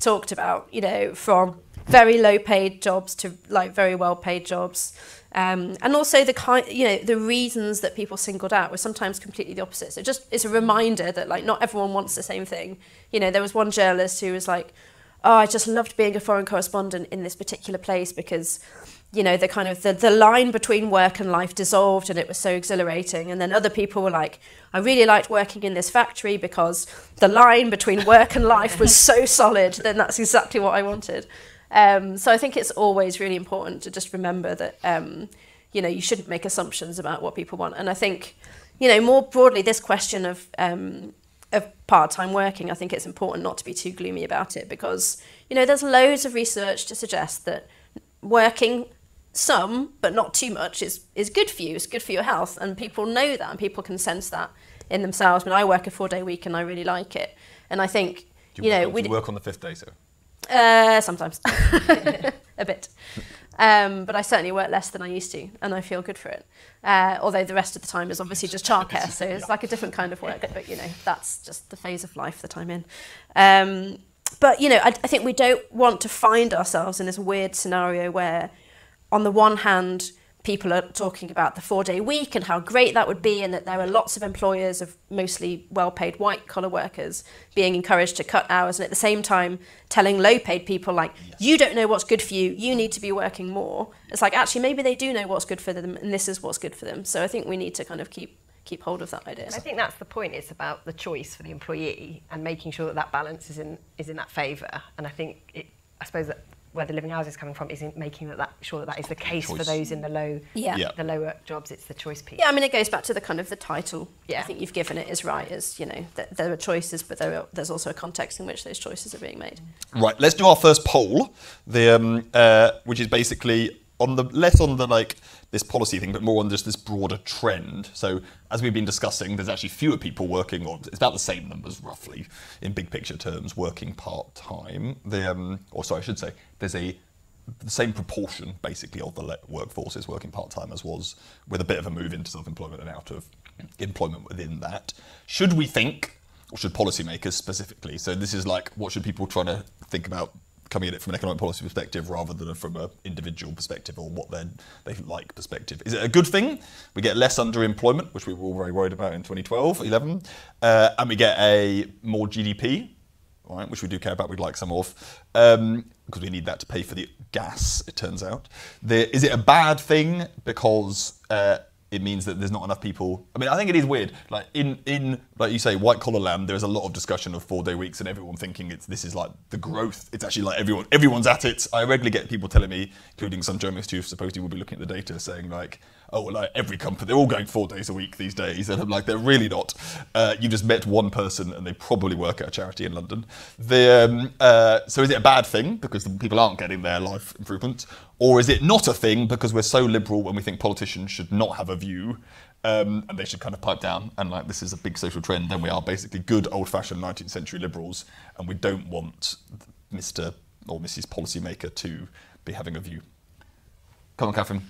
talked about, you know, from very low paid jobs to like very well paid jobs. Um, and also the kind, you know, the reasons that people singled out were sometimes completely the opposite. So just it's a reminder that like not everyone wants the same thing. You know, there was one journalist who was like, "Oh, I just loved being a foreign correspondent in this particular place because you know the kind of the, the line between work and life dissolved and it was so exhilarating. And then other people were like i really liked working in this factory because the line between work and life was so solid then that's exactly what i wanted. Um, so i think it's always really important to just remember that um, you know you shouldn't make assumptions about what people want. And i think you know more broadly this question of um, of part-time working i think it's important not to be too gloomy about it because you know there's loads of research to suggest that working some, but not too much, is, is good for you. It's good for your health. And people know that and people can sense that in themselves. I mean, I work a four day week and I really like it. And I think,
Do
you, know, we
work on the fifth day, so
uh, sometimes a bit. Um, but I certainly work less than I used to, and I feel good for it. Uh, although the rest of the time is obviously just childcare, so it's like a different kind of work. But you know, that's just the phase of life that I'm in. Um, but you know, I, I think we don't want to find ourselves in this weird scenario where, on the one hand, people are talking about the four-day week and how great that would be, and that there are lots of employers of mostly well-paid white-collar workers being encouraged to cut hours, and at the same time telling low-paid people like, "You don't know what's good for you. You need to be working more." It's like actually maybe they do know what's good for them, and this is what's good for them. So I think we need to kind of keep keep hold of that idea.
And I think that's the point. It's about the choice for the employee and making sure that that balance is in is in that favour. And I think it, I suppose that where the living hours is coming from isn't making that, that sure that that is the case for those in the low
Yeah.
Yeah.
the lower jobs. It's the choice piece.
Yeah, I mean, it goes back to the kind of the title.
Yeah.
I think you've given it is right. as you know that there are choices, but there are, there's also a context in which those choices are being made.
Right, let's do our first poll, the um, uh, which is basically on the less on the like this policy thing, but more on just this broader trend. So as we've been discussing, there's actually fewer people working, or it's about the same numbers roughly in big picture terms, working part time. The um, or sorry, I should say there's a the same proportion basically of the workforce is working part time as was, with a bit of a move into self employment and out of employment within that. Should we think or should policymakers specifically? So this is like, what should people trying to think about coming at it from an economic policy perspective rather than from an individual perspective or what they they like perspective. Is it a good thing? We get less underemployment, which we were all very worried about in 2012, 11, uh, and we get a more GDP, right, which we do care about. We'd like some of um, because we need that to pay for the gas. It turns out. The, is it a bad thing because uh, it means that there's not enough people. I mean, I think it is weird. Like in in like you say, white collar land, there's a lot of discussion of four day weeks and everyone thinking it's this is like the growth. It's actually like everyone everyone's at it. I regularly get people telling me, including some journalists who supposedly will be looking at the data, saying like, oh, well, like every company, they're all going four days a week these days, and I'm like, they're really not. Uh, you just met one person, and they probably work at a charity in London. The, um, uh, so is it a bad thing because people aren't getting their life improvement, or is it not a thing because we're so liberal and we think politicians should not have a view? Um, and they should kind of pipe down and like this is a big social trend then we are basically good old-fashioned 19th century liberals and we don't want mr or mrs policymaker to be having a view come on catherine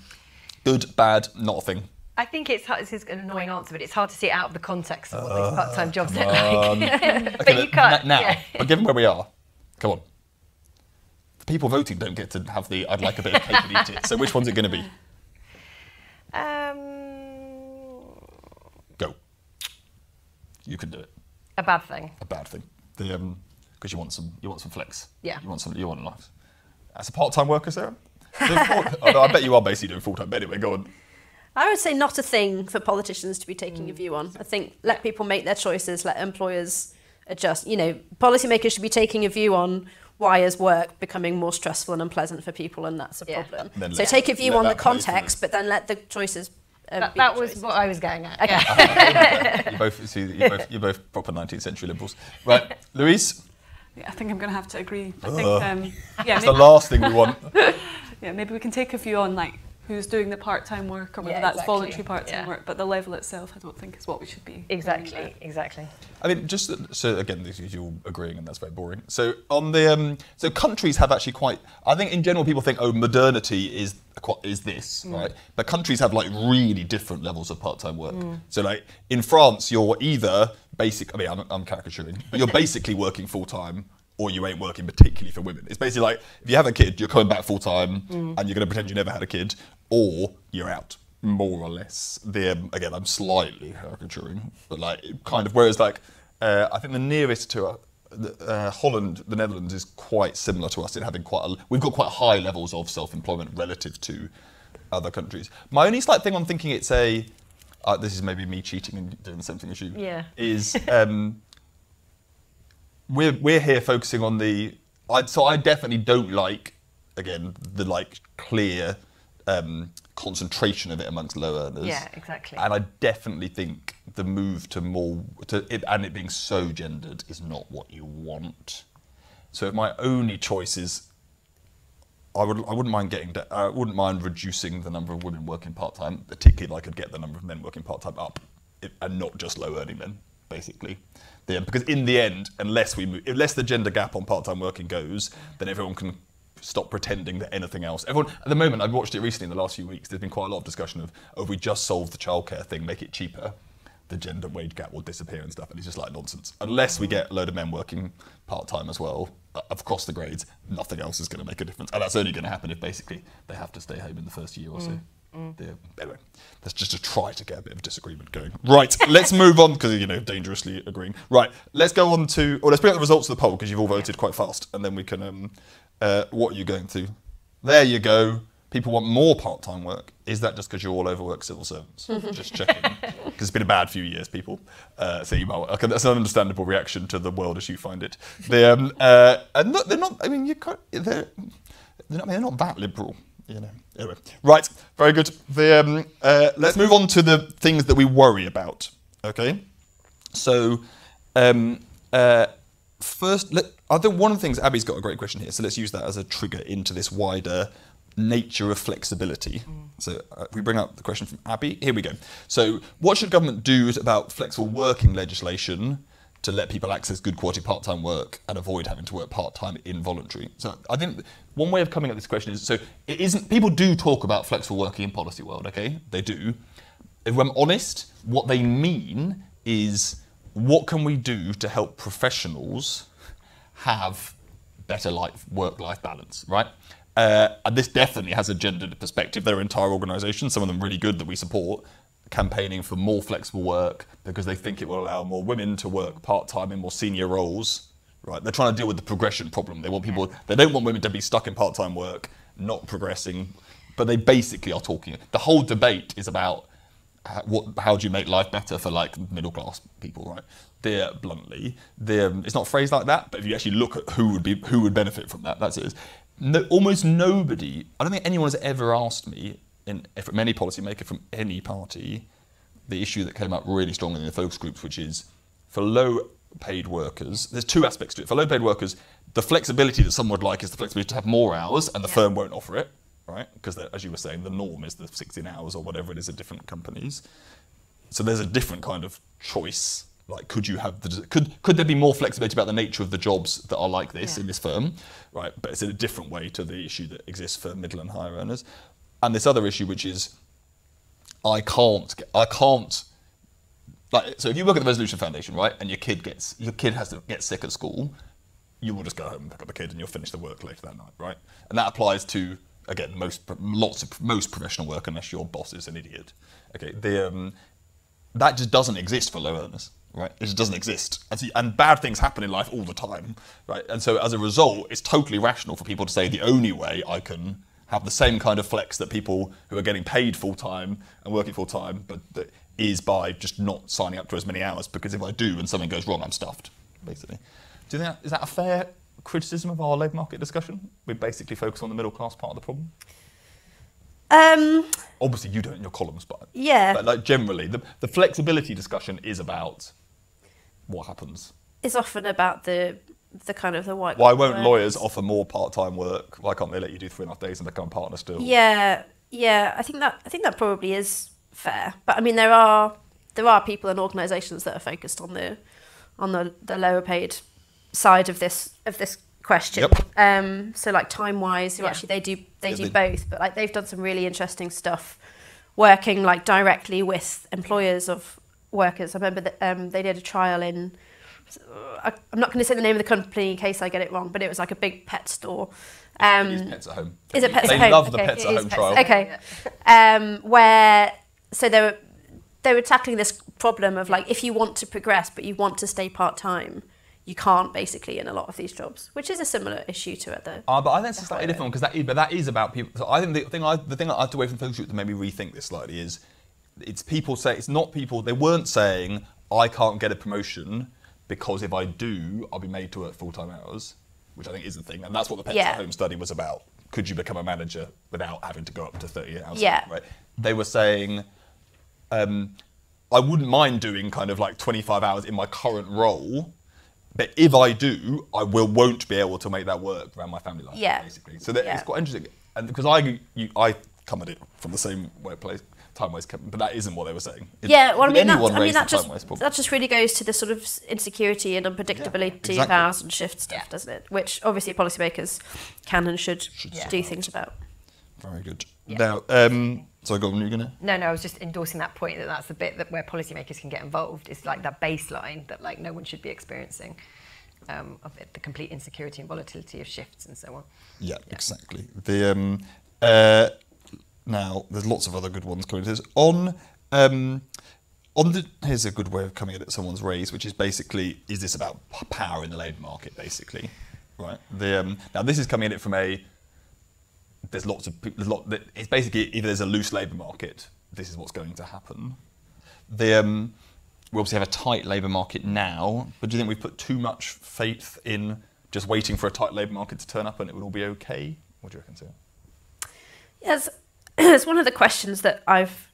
good bad not a thing
I think it's hard, this is an annoying answer, but it's hard to see it out of the context of what these part-time jobs look like. but you can't.
now
yeah.
but given where we are come on the people voting don't get to have the i'd like a bit of cake and eat it so which one's it going to be
Um,
go you can do it
a bad thing.
a bad thing. The um, because you want some, you want some flex.
Yeah.
You want some, you want a life. As a part-time worker, Sarah. Doing full- oh, no, I bet you are basically doing full-time. But anyway, go on.
I would say not a thing for politicians to be taking a view on. I think let people make their choices, let employers adjust. You know, policymakers should be taking a view on why is work becoming more stressful and unpleasant for people, and that's a
Yeah.
problem.
And
So take a view on the
that play through.
context, but then let the choices. Um,
That, that was
choices.
what I was getting at. Okay.
You both see, you're both, you're both proper 19th century liberals, right? Louise,
Yeah, I think I'm going to have to agree. I think, um, yeah,
it's the last thing we want.
yeah, maybe we can take a view on like who's doing the part-time work or whether
Yeah,
that's
exactly.
voluntary part-time
Yeah.
work. But the level itself, I don't think is what we should be.
exactly. Exactly.
I mean, just so again, this is you all agreeing, and that's very boring. So on the um, so countries have actually quite. I think in general people think, oh, modernity is is this mm. right, but countries have like really different levels of part-time work. Mm. So like in France, you're either basic. I mean, I'm, I'm caricaturing, but you're basically working full time. Or you ain't working particularly for women. It's basically like if you have a kid, you're coming back full time, mm. and you're going to pretend you never had a kid, or you're out more or less. The um, again, I'm slightly caricaturing, but like kind of. Whereas like uh, I think the nearest to uh, the, uh, Holland, the Netherlands, is quite similar to us in having quite a. We've got quite high levels of self-employment relative to other countries. My only slight thing on thinking it's a. Uh, this is maybe me cheating and doing the same thing as you.
Yeah.
Is um, we're we're here focusing on the. I, so I definitely don't like again the like clear um, concentration of it amongst low earners.
Yeah, exactly.
And I definitely think the move to more to it and it being so gendered is not what you want. So if my only choice is. I would. I wouldn't mind getting. I wouldn't mind reducing the number of women working part time, particularly if I could get the number of men working part time up, if, and not just low earning men, basically. The, because in the end, unless we move, unless the gender gap on part time working goes, then everyone can stop pretending that anything else. Everyone at the moment, I've watched it recently in the last few weeks. There's been quite a lot of discussion of, oh, if we just solve the childcare thing, make it cheaper, the gender wage gap will disappear and stuff. And it's just like nonsense. Unless we get a load of men working part time as well, uh, across the grades, nothing else is going to make a difference. And that's only going to happen if basically they have to stay home in the first year or so. Yeah. Anyway, that's just to try to get a bit of disagreement going. Right, let's move on because you know dangerously agreeing. Right, let's go on to or let's bring up the results of the poll because you've all voted quite fast, and then we can. Um, uh, what are you going to? There you go. People want more part-time work. Is that just because you're all overworked civil servants? just checking, because it's been a bad few years, people. Uh, so you might. Okay, that's an understandable reaction to the world as you find it. They, um, uh, and not, they're not. I mean, you can't. They're, they're not, they're not that liberal, you know. Anyway, right, very good. The, um, uh, let's move on to the things that we worry about. Okay, so um, uh, first, let, I think one of the things Abby's got a great question here, so let's use that as a trigger into this wider nature of flexibility. So uh, if we bring up the question from Abby, here we go. So, what should government do about flexible working legislation? to let people access good quality part-time work and avoid having to work part-time involuntary. So I think one way of coming at this question is so it isn't people do talk about flexible working in policy world, okay? They do. If I'm honest, what they mean is what can we do to help professionals have better life work-life balance, right? Uh, and this definitely has a gendered perspective. There are entire organisations, some of them really good that we support, campaigning for more flexible work because they think it will allow more women to work part-time in more senior roles. Right? They're trying to deal with the progression problem. They want people. They don't want women to be stuck in part-time work, not progressing. But they basically are talking. The whole debate is about what, how do you make life better for like middle class people, right? They're bluntly, they're, um, it's not phrased like that, but if you actually look at who would be who would benefit from that, that's it. No, almost nobody. I don't think anyone has ever asked me, in, from any policymaker from any party, the issue that came up really strongly in the focus groups, which is for low paid workers. There's two aspects to it. For low paid workers, the flexibility that some would like is the flexibility to have more hours, and the firm won't offer it right? Because as you were saying, the norm is the 16 hours or whatever it is at different companies. So there's a different kind of choice. Like, could you have the could could there be more flexibility about the nature of the jobs that are like this
Yeah.
in this firm, right? But it's in a different way to the issue that exists for middle and higher earners, and this other issue, which is, I can't get, I can't. Like, so if you work at the Resolution Foundation, right, and your kid gets your kid has to get sick at school, you will just go home and pick up the kid and you'll finish the work later that night, right? And that applies to again most lots of most professional work unless your boss is an idiot. Okay, the um, that just doesn't exist for low earners, right? It just doesn't exist, and, so- and bad things happen in life all the time, right? And so as a result, it's totally rational for people to say the only way I can have the same kind of flex that people who are getting paid full time and working full time, but that is by just not signing up to as many hours because if I do and something goes wrong, I'm stuffed, basically. Do you think that, is that a fair criticism of our labour market discussion? We basically focus on the middle class part of the problem.
Um,
Obviously, you don't in your columns, but
Yeah.
but like generally, the, the flexibility discussion is about what happens.
it's often about the the kind of the white.
Why won't lawyers offer more part-time work? Why can't they let you do three and a half days and become a partner still?
Yeah, yeah. I think that I think that probably is fair. But I mean, there are there are people and organisations that are focused on the on the, the lower paid side of this of this question.
Yep.
Um, so like Timewise,
Yeah.
actually they do they
Yeah,
do
they-
both. But like they've done some really interesting stuff, working like directly with employers of workers. I remember that um, they did a trial in. I- I'm not going to say the name of the company in case I get it wrong, but it was like a big pet store. Um,
Use pets at home.
is it Pets
they
at Home?
love the
Okay,
pets
it
at home
Pets
trial.
Okay. Um, where so they were they were tackling this problem of like if you want to progress but you want to stay part time, you can't basically in a lot of these jobs, which is a similar issue to it though.
Uh, but I think it's a slightly different because that is, but that is about people. So I think the thing I, the thing I had to away from focus group that made me rethink this slightly is it's people say it's not people. They weren't saying I can't get a promotion because if I do, I'll be made to work full time hours, which I think is the thing, and that's what the Pets
Yeah.
at Home study was about. Could you become a manager without having to go up to thirty hours?
Yeah.
Right. They were saying. Um, I wouldn't mind doing kind of like 25 hours in my current role, but if I do, I will won't be able to make that work around my family life.
Yeah.
basically. So that,
Yeah.
it's quite interesting, and because I you, I come at it from the same workplace time waste, but that isn't what they were saying. If-
Yeah, well, I mean, that, I mean that just
time waste problem-
that just really goes to the sort of insecurity and unpredictability of
exactly.
hours and shift stuff, doesn't it? Which obviously policymakers can and should,
Yeah.
do things about.
very good. Now, um, so go on, you're gonna.
No, no, I was just endorsing that point that that's the bit that where policymakers can get involved is like that baseline that like no one should be experiencing um, of it, the complete insecurity and volatility of shifts and so on.
Yeah, exactly. The um, uh, now there's lots of other good ones coming to this on um, on the here's a good way of coming at it someone's raised, which is basically is this about power in the labour market, basically, right? The um, now this is coming at it from a there's lots of there's lot that it's basically if there's a loose labour market, this is what's going to happen. The um, we obviously have a tight labour market now, but do you think we've put too much faith in just waiting for a tight labour market to turn up and it would all be okay? What do you reckon, Sarah?
Yes, it's one of the questions that I've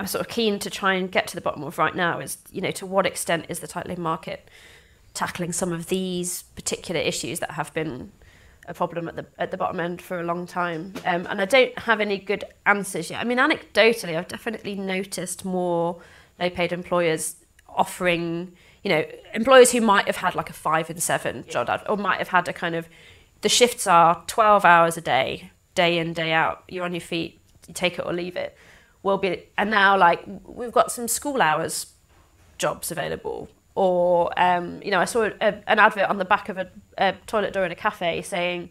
I'm sort of keen to try and get to the bottom of right now is you know to what extent is the tight labour market tackling some of these particular issues that have been a problem at the at the bottom end for a long time um, and I don't have any good answers yet. I mean anecdotally I've definitely noticed more low paid employers offering you know employers who might have had like a five and seven job ad- or might have had a kind of the shifts are 12 hours a day day in day out you're on your feet you take it or leave it will be and now like we've got some school hours jobs available. Or, um, you know, I saw a, an advert on the back of a, a toilet door in a cafe saying,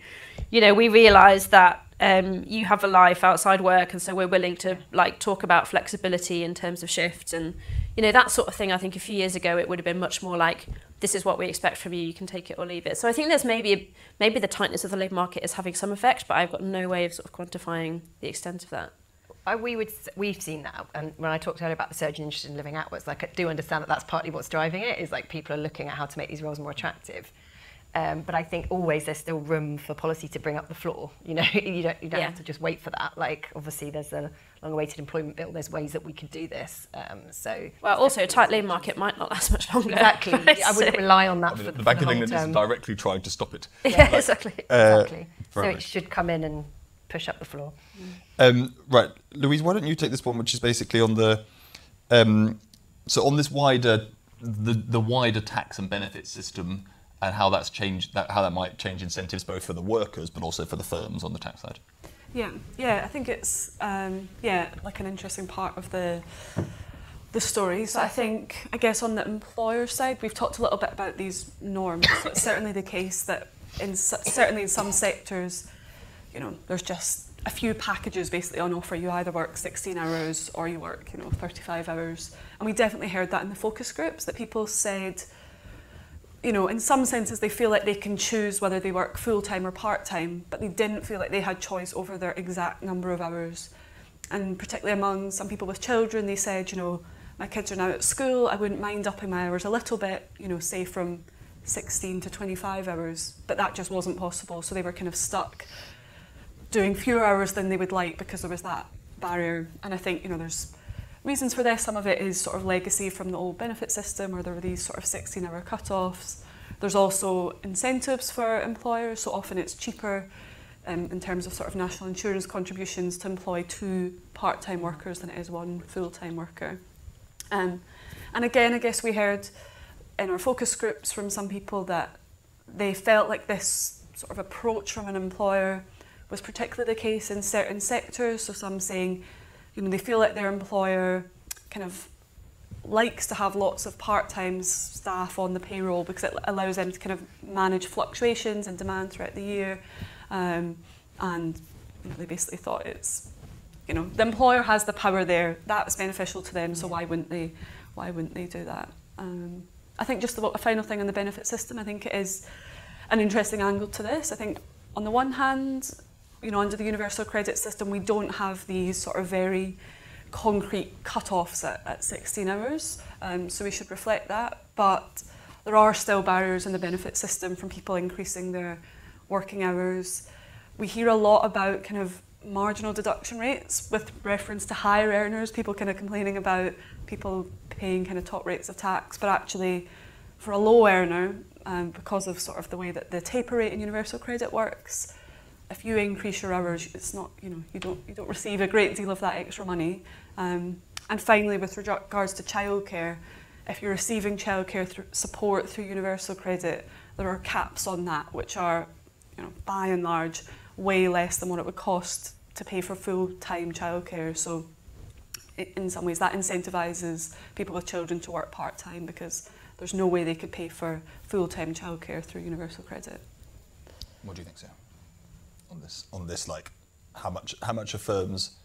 you know, we realise that um, you have a life outside work, and so we're willing to like talk about flexibility in terms of shifts and you know that sort of thing. I think a few years ago it would have been much more like this is what we expect from you. You can take it or leave it. So I think there's maybe maybe the tightness of the labour market is having some effect, but I've got no way of sort of quantifying the extent of that.
I, we would we've seen that, and when I talked earlier about the surge in interest in living hours, like I do understand that that's partly what's driving it. Is like people are looking at how to make these roles more attractive. Um, but I think always there's still room for policy to bring up the floor. You know, you don't you don't
Yeah.
have to just wait for that. Like obviously there's a long-awaited employment bill. There's ways that we could do this. Um, so
Well, also a tight labour market might not last much longer.
exactly, I wouldn't rely on that
I mean,
for
the
for
Bank of
whole
England is directly trying to stop it.
yeah, exactly.
Uh,
exactly. so
very
it should come in and push up the floor.
Um, right, Louise, why don't you take this one, which is basically on the um, so on this wider the the wider tax and benefit system and how that's changed that how that might change incentives both for the workers but also for the firms on the tax side.
Yeah, yeah, I think it's um, yeah like an interesting part of the the story. So I think I guess on the employer side, we've talked a little bit about these norms. So it's certainly the case that in certainly in some sectors, you know, there's just a few packages basically on offer. You either work 16 hours or you work you know 35 hours, and we definitely heard that in the focus groups that people said you know, in some senses, they feel like they can choose whether they work full time or part time, but they didn't feel like they had choice over their exact number of hours. And particularly among some people with children, they said, you know, my kids are now at school, I wouldn't mind upping my hours a little bit, you know, say from 16 to 25 hours, but that just wasn't possible. So they were kind of stuck doing fewer hours than they would like because there was that barrier. And I think, you know, there's reasons for this. Some of it is sort of legacy from the old benefit system where there were these sort of 16 hour cut-offs. There's also incentives for employers, so often it's cheaper um, in terms of sort of national insurance contributions to employ two part-time workers than it is one full-time worker. Um, and again, I guess we heard in our focus groups from some people that they felt like this sort of approach from an employer was particularly the case in certain sectors. So some saying, you know, they feel like their employer kind of likes to have lots of part-time staff on the payroll because it allows them to kind of manage fluctuations in demand throughout the year. Um, and you know, they basically thought it's, you know, the employer has the power there. That's beneficial to them. So why wouldn't they? Why wouldn't they do that? Um, I think just about a final thing on the benefit system. I think it is an interesting angle to this. I think on the one hand, you know, under the universal credit system, we don't have these sort of very concrete cut-offs at, at 16 hours. Um, so we should reflect that. But there are still barriers in the benefit system from people increasing their working hours. We hear a lot about kind of marginal deduction rates with reference to higher earners, people kind of complaining about people paying kind of top rates of tax, but actually for a low earner, um, because of sort of the way that the taper rate in universal credit works, if you increase your hours, it's not, you know, you don't, you don't receive a great deal of that extra money. Um, and finally, with regards to childcare, if you're receiving childcare support through universal credit, there are caps on that, which are, you know, by and large, way less than what it would cost to pay for full-time childcare. So, in some ways, that incentivises people with children to work part-time because there's no way they could pay for full-time childcare through universal credit.
What do you think, Sarah? On this, on this, like, how much, how much are firms,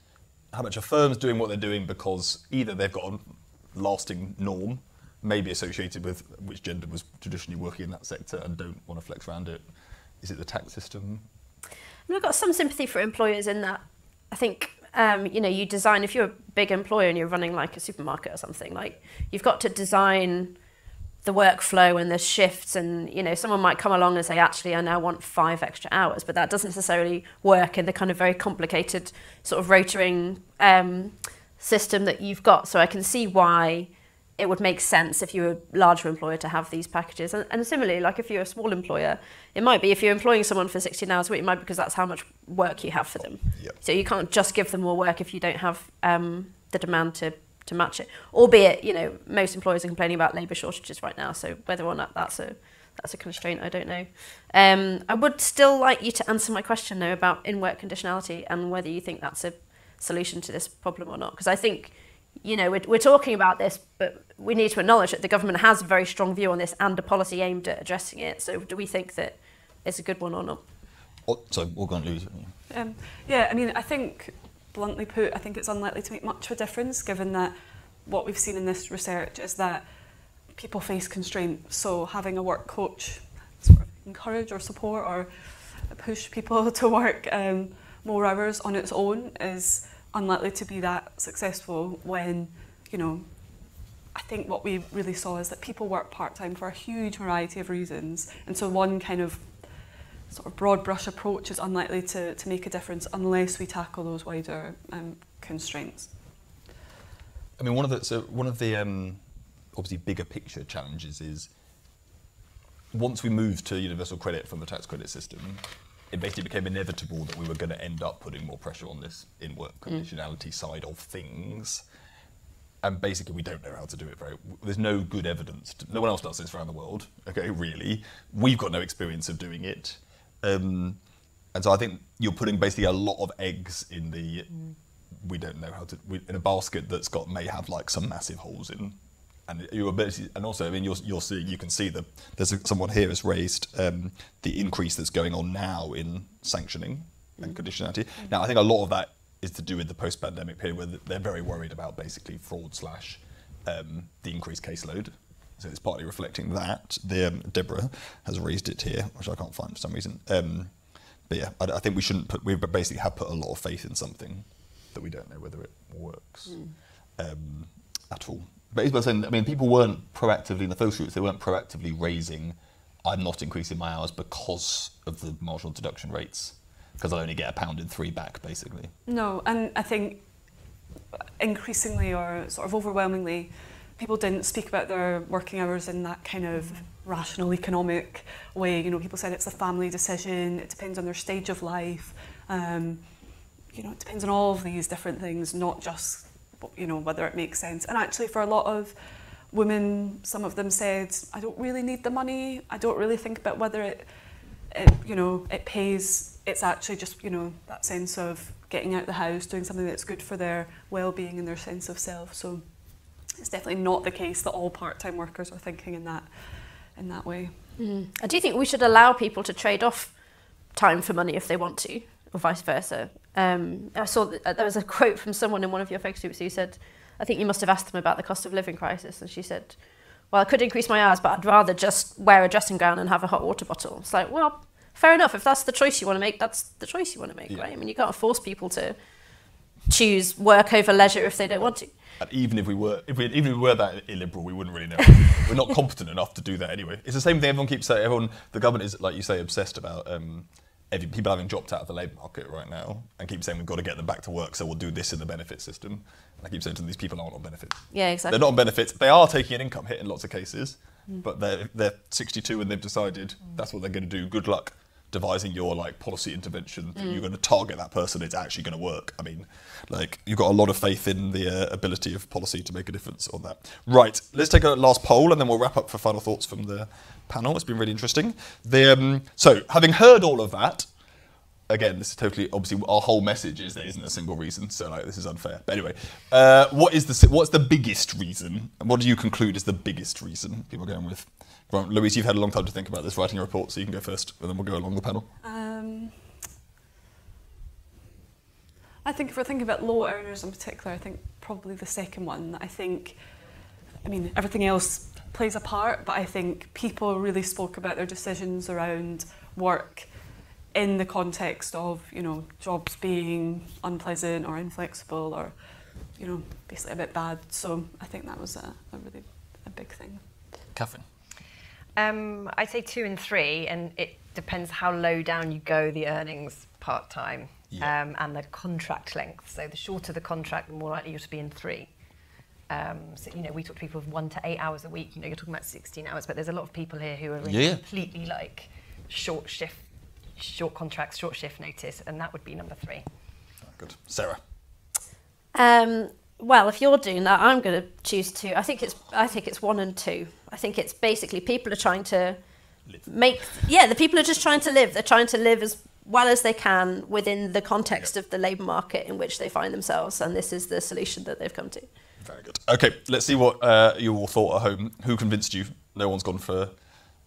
how much are firms doing what they're doing because either they've got a lasting norm, maybe associated with which gender was traditionally working in that sector and don't want to flex around it. Is it the tax system?
And I've got some sympathy for employers in that I think um, you know you design if you're a big employer and you're running like a supermarket or something like you've got to design the workflow and the shifts and you know someone might come along and say actually I now want five extra hours but that doesn't necessarily work in the kind of very complicated sort of rotoring um, system that you've got so I can see why it would make sense if you're a larger employer to have these packages. And, and similarly, like if you're a small employer, it might be if you're employing someone for 16 hours a week, it might be because that's how much work you have for them.
Yep.
So you can't just give them more work if you don't have um, the demand to, to match it. Albeit, you know, most employers are complaining about labour shortages right now. So whether or not that's a that's a constraint, I don't know. Um, I would still like you to answer my question though about in-work conditionality and whether you think that's a solution to this problem or not. Because I think you know, we're, we're talking about this, but we need to acknowledge that the government has a very strong view on this and a policy aimed at addressing it. So, do we think that it's a good one or not?
Oh, so we're going to lose.
Um, yeah, I mean, I think, bluntly put, I think it's unlikely to make much of a difference given that what we've seen in this research is that people face constraints. So having a work coach sort of encourage or support or push people to work um, more hours on its own is unlikely to be that successful when, you know, I think what we really saw is that people work part-time for a huge variety of reasons. And so one kind of sort of broad brush approach is unlikely to, to make a difference unless we tackle those wider um, constraints.
I mean, one of the so one of the um, obviously bigger picture challenges is once we moved to universal credit from the tax credit system, it basically became inevitable that we were going to end up putting more pressure on this in work conditionality mm. side of things. And basically, we don't know how to do it very. There's no good evidence. To, no one else does this around the world. Okay, really, we've got no experience of doing it, um, and so I think you're putting basically a lot of eggs in the. Mm. We don't know how to we, in a basket that's got may have like some massive holes in and your ability, and also, I mean, you're, you're seeing, you can see that there's a, someone here has raised um, the increase that's going on now in sanctioning and mm. conditionality. Mm. Now, I think a lot of that is to do with the post-pandemic period, where they're very worried about basically fraud slash um, the increased caseload. So it's partly reflecting that. The, um, Deborah has raised it here, which I can't find for some reason. Um, but yeah, I, I, think we shouldn't put. We basically have put a lot of faith in something that we don't know whether it works mm. Um, at all but it's saying, I mean, people weren't proactively in the focus groups. They weren't proactively raising. I'm not increasing my hours because of the marginal deduction rates, because I'll only get a pound in three back, basically.
No, and I think increasingly or sort of overwhelmingly, people didn't speak about their working hours in that kind of rational economic way. You know, people said it's a family decision. It depends on their stage of life. Um, you know, it depends on all of these different things, not just you know, whether it makes sense. And actually for a lot of women, some of them said, I don't really need the money. I don't really think about whether it, it you know, it pays. It's actually just, you know, that sense of getting out the house, doing something that's good for their well-being and their sense of self. So it's definitely not the case that all part-time workers are thinking in that in that way.
Mm. I do think we should allow people to trade off time for money if they want to, or vice versa. Um, I saw that, uh, there was a quote from someone in one of your focus groups who said, I think you must have asked them about the cost of living crisis, and she said, well, I could increase my hours, but I'd rather just wear a dressing gown and have a hot water bottle. It's like, well, fair enough. If that's the choice you want to make, that's the choice you want to make, yeah. right? I mean, you can't force people to choose work over leisure if they don't want to.
And even if we were, if we, even if we were that illiberal, we wouldn't really know. we're not competent enough to do that anyway. It's the same thing everyone keeps saying. Everyone, the government is, like you say, obsessed about um, every, people having dropped out of the labour market right now and keep saying we've got to get them back to work, so we'll do this in the benefit system. And I keep saying to them, these people aren't on benefits.
Yeah, exactly.
They're not on benefits. They are taking an income hit in lots of cases, mm. but they're, they're 62 and they've decided mm. that's what they're going to do. Good luck devising your like policy intervention mm. you're going to target that person it's actually going to work i mean like you've got a lot of faith in the uh, ability of policy to make a difference on that right let's take a last poll and then we'll wrap up for final thoughts from the panel it's been really interesting the, um, so having heard all of that again, this is totally obviously our whole message is there isn't a single reason, so like this is unfair. But anyway, uh, what is the what's the biggest reason? And what do you conclude is the biggest reason people are going with? Right, Louise, you've had a long time to think about this, writing a report, so you can go first, and then we'll go along the panel. Um,
I think if we're thinking about low earners in particular, I think probably the second one. I think, I mean, everything else plays a part, but I think people really spoke about their decisions around work in the context of you know jobs being unpleasant or inflexible or you know basically a bit bad. So I think that was a, a really a big thing.
Catherine.
Um, I'd say two and three, and it depends how low down you go the earnings part time yeah. um, and the contract length. So the shorter the contract, the more likely you're to be in three. Um, so, you know, we talk to people of one to eight hours a week. You know, you're talking about 16 hours, but there's a lot of people here who are really yeah. completely like short shift short contracts, short shift notice, and that would be number three.
Good. Sarah.
Um, well, if you're doing that, I'm going to choose two. I think it's I think it's one and two. I think it's basically people are trying to live. make yeah, the people are just trying to live. They're trying to live as well as they can within the context of the labour market in which they find themselves. And this is the solution that they've come to.
Very good. Okay, let's see what uh, you all thought at home. Who convinced you? No one's gone for.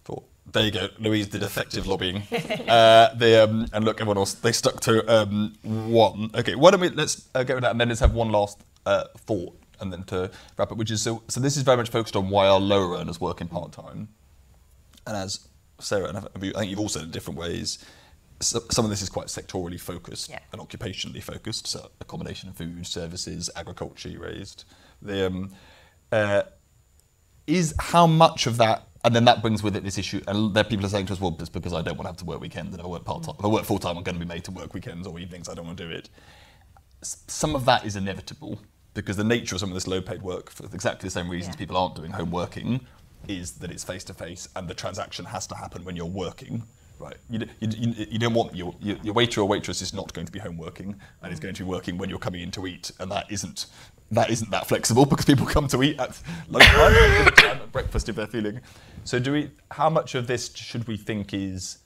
for there you go. Louise did effective lobbying. uh, they, um, and look, everyone else, they stuck to um, one. Okay, why don't we, let's uh, go with that and then let's have one last uh, thought and then to wrap up, which is so, so this is very much focused on why our lower earners working part time. And as Sarah, and I think you've all said in different ways, so, some of this is quite sectorally focused
Yeah.
and occupationally focused. So accommodation food, services, agriculture you raised. The um, uh, is how much of that, and then that brings with it this issue. And there people are saying to us, well, it's because I don't want to have to work weekends, and if I work part time, if I work full time, I'm going to be made to work weekends or evenings. I don't want to do it. S- Some of that is inevitable because the nature of some of this low paid work, for exactly the same reasons
Yeah.
people aren't doing home working, is that it's face to face and the transaction has to happen when you're working. Right, you, d- you, you don't want your, your, your waiter or waitress is not going to be home working and is mm. going to be working when you're coming in to eat, and that isn't that isn't that flexible because people come to eat at lunchtime, at breakfast if they're feeling. So, do we? How much of this should we think is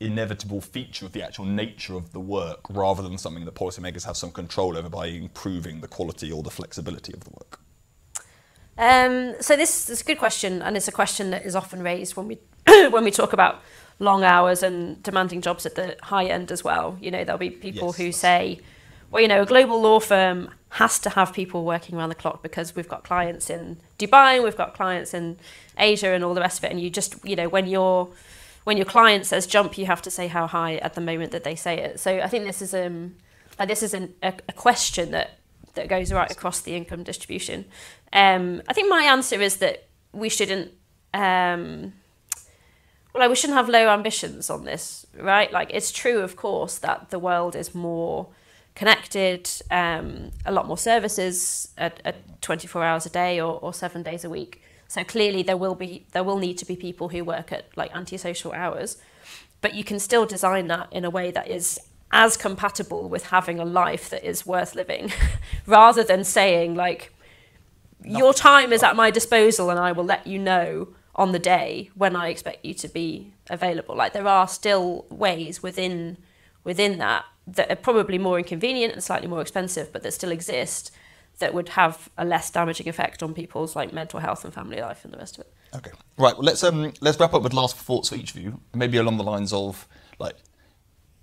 inevitable feature of the actual nature of the work, rather than something that policymakers have some control over by improving the quality or the flexibility of the work?
Um, so this is a good question, and it's a question that is often raised when we when we talk about long hours and demanding jobs at the high end as well. You know, there'll be people
Yes,
who say, well, you know, a global law firm has to have people working around the clock because we've got clients in Dubai, we've got clients in Asia, and all the rest of it. And you just, you know, when your when your client says jump, you have to say how high at the moment that they say it. So I think this is um, this is an, a, a question that that goes right across the income distribution. Um, I think my answer is that we shouldn't. Um, well, we shouldn't have low ambitions on this, right? Like, it's true, of course, that the world is more connected, um, a lot more services at, at 24 hours a day or, or seven days a week. So clearly, there will be there will need to be people who work at like antisocial hours, but you can still design that in a way that is as compatible with having a life that is worth living, rather than saying like your time is at my disposal and I will let you know on the day when I expect you to be available. Like there are still ways within within that that are probably more inconvenient and slightly more expensive, but that still exist that would have a less damaging effect on people's like mental health and family life and the rest of it.
Okay. Right. Well, let's um, let's wrap up with last thoughts for each of you. Maybe along the lines of like,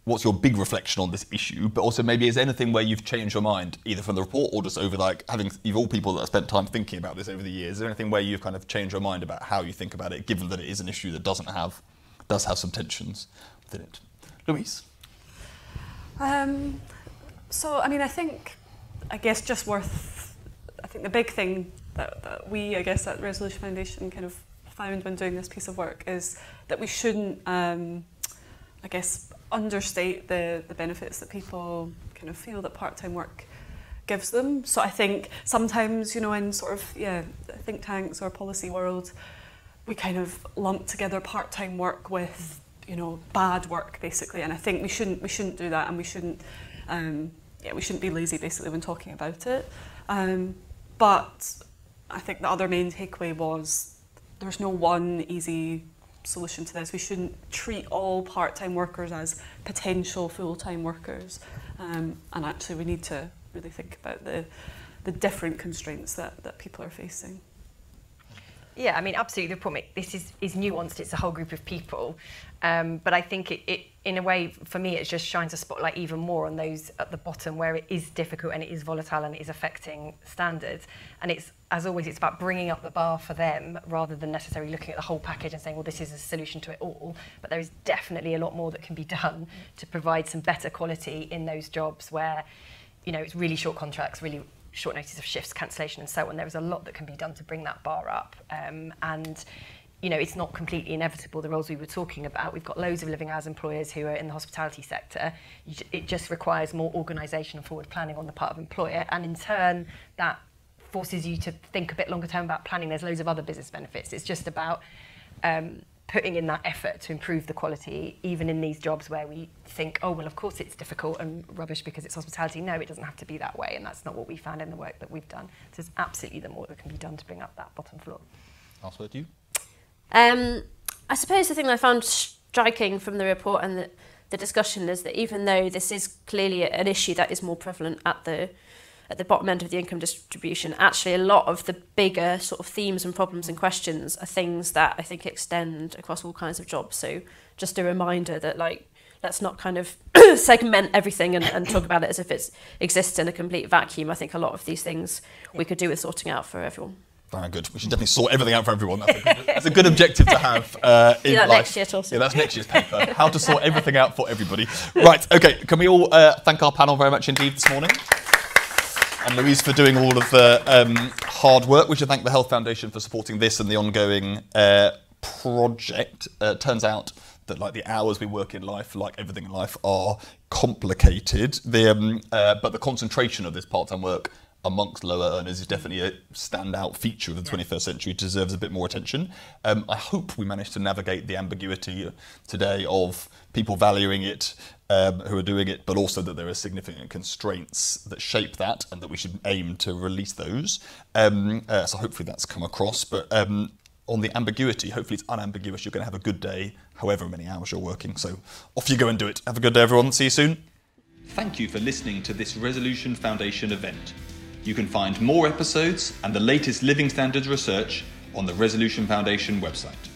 what's your big reflection on this issue? But also maybe is there anything where you've changed your mind, either from the report or just over like having you've all people that have spent time thinking about this over the years. Is there anything where you've kind of changed your mind about how you think about it, given that it is an issue that doesn't have does have some tensions within it? Louise.
Um, so, I mean, I think, I guess, just worth, I think the big thing that, that we, I guess, at Resolution Foundation kind of found when doing this piece of work is that we shouldn't, um, I guess, understate the, the benefits that people kind of feel that part-time work gives them. So I think sometimes, you know, in sort of, yeah, think tanks or policy world, we kind of lump together part-time work with you know bad work basically and I think we shouldn't we shouldn't do that and we shouldn't um, yeah we shouldn't be lazy basically when talking about it. Um, but I think the other main takeaway was there's no one easy solution to this. We shouldn't treat all part-time workers as potential full-time workers. Um, and actually we need to really think about the the different constraints that, that people are facing
Yeah, I mean, absolutely. The point this is is nuanced. It's a whole group of people, um, but I think it, it, in a way, for me, it just shines a spotlight even more on those at the bottom where it is difficult and it is volatile and it is affecting standards. And it's as always, it's about bringing up the bar for them rather than necessarily looking at the whole package and saying, well, this is a solution to it all. But there is definitely a lot more that can be done to provide some better quality in those jobs where, you know, it's really short contracts, really short notice of shifts, cancellation, and so on. There is a lot that can be done to bring that bar up. Um, and you know, it's not completely inevitable. The roles we were talking about, we've got loads of living hours employers who are in the hospitality sector. It just requires more organisation and forward planning on the part of employer, and in turn, that forces you to think a bit longer term about planning. There's loads of other business benefits. It's just about um, putting in that effort to improve the quality, even in these jobs where we think, oh, well, of course it's difficult and rubbish because it's hospitality. No, it doesn't have to be that way, and that's not what we found in the work that we've done. So there's absolutely the more that can be done to bring up that bottom floor.
Last word to you.
Um, I suppose the thing that I found striking from the report and that the discussion is that even though this is clearly an issue that is more prevalent at the at the bottom end of the income distribution, actually a lot of the bigger sort of themes and problems and questions are things that I think extend across all kinds of jobs. So just a reminder that like let's not kind of segment everything and, and talk about it as if it exists in a complete vacuum. I think a lot of these things we could do with sorting out for everyone.
Very good. We should definitely sort everything out for everyone. That's a good, that's a good objective to have uh, in life.
next year.
Yeah, that's next year's paper. How to sort everything out for everybody. Right. Okay. Can we all uh, thank our panel very much indeed this morning? And Louise for doing all of the um, hard work. We should thank the Health Foundation for supporting this and the ongoing uh, project. Uh, turns out that like the hours we work in life, like everything in life, are complicated. The, um, uh, but the concentration of this part-time work amongst lower earners is definitely a standout feature of the 21st century. It deserves a bit more attention. Um, I hope we managed to navigate the ambiguity today of people valuing it um, who are doing it, but also that there are significant constraints that shape that, and that we should aim to release those. Um, uh, so hopefully that's come across. But um, on the ambiguity, hopefully it's unambiguous. You're going to have a good day, however many hours you're working. So off you go and do it. Have a good day, everyone. See you soon.
Thank you for listening to this Resolution Foundation event. You can find more episodes and the latest living standards research on the Resolution Foundation website.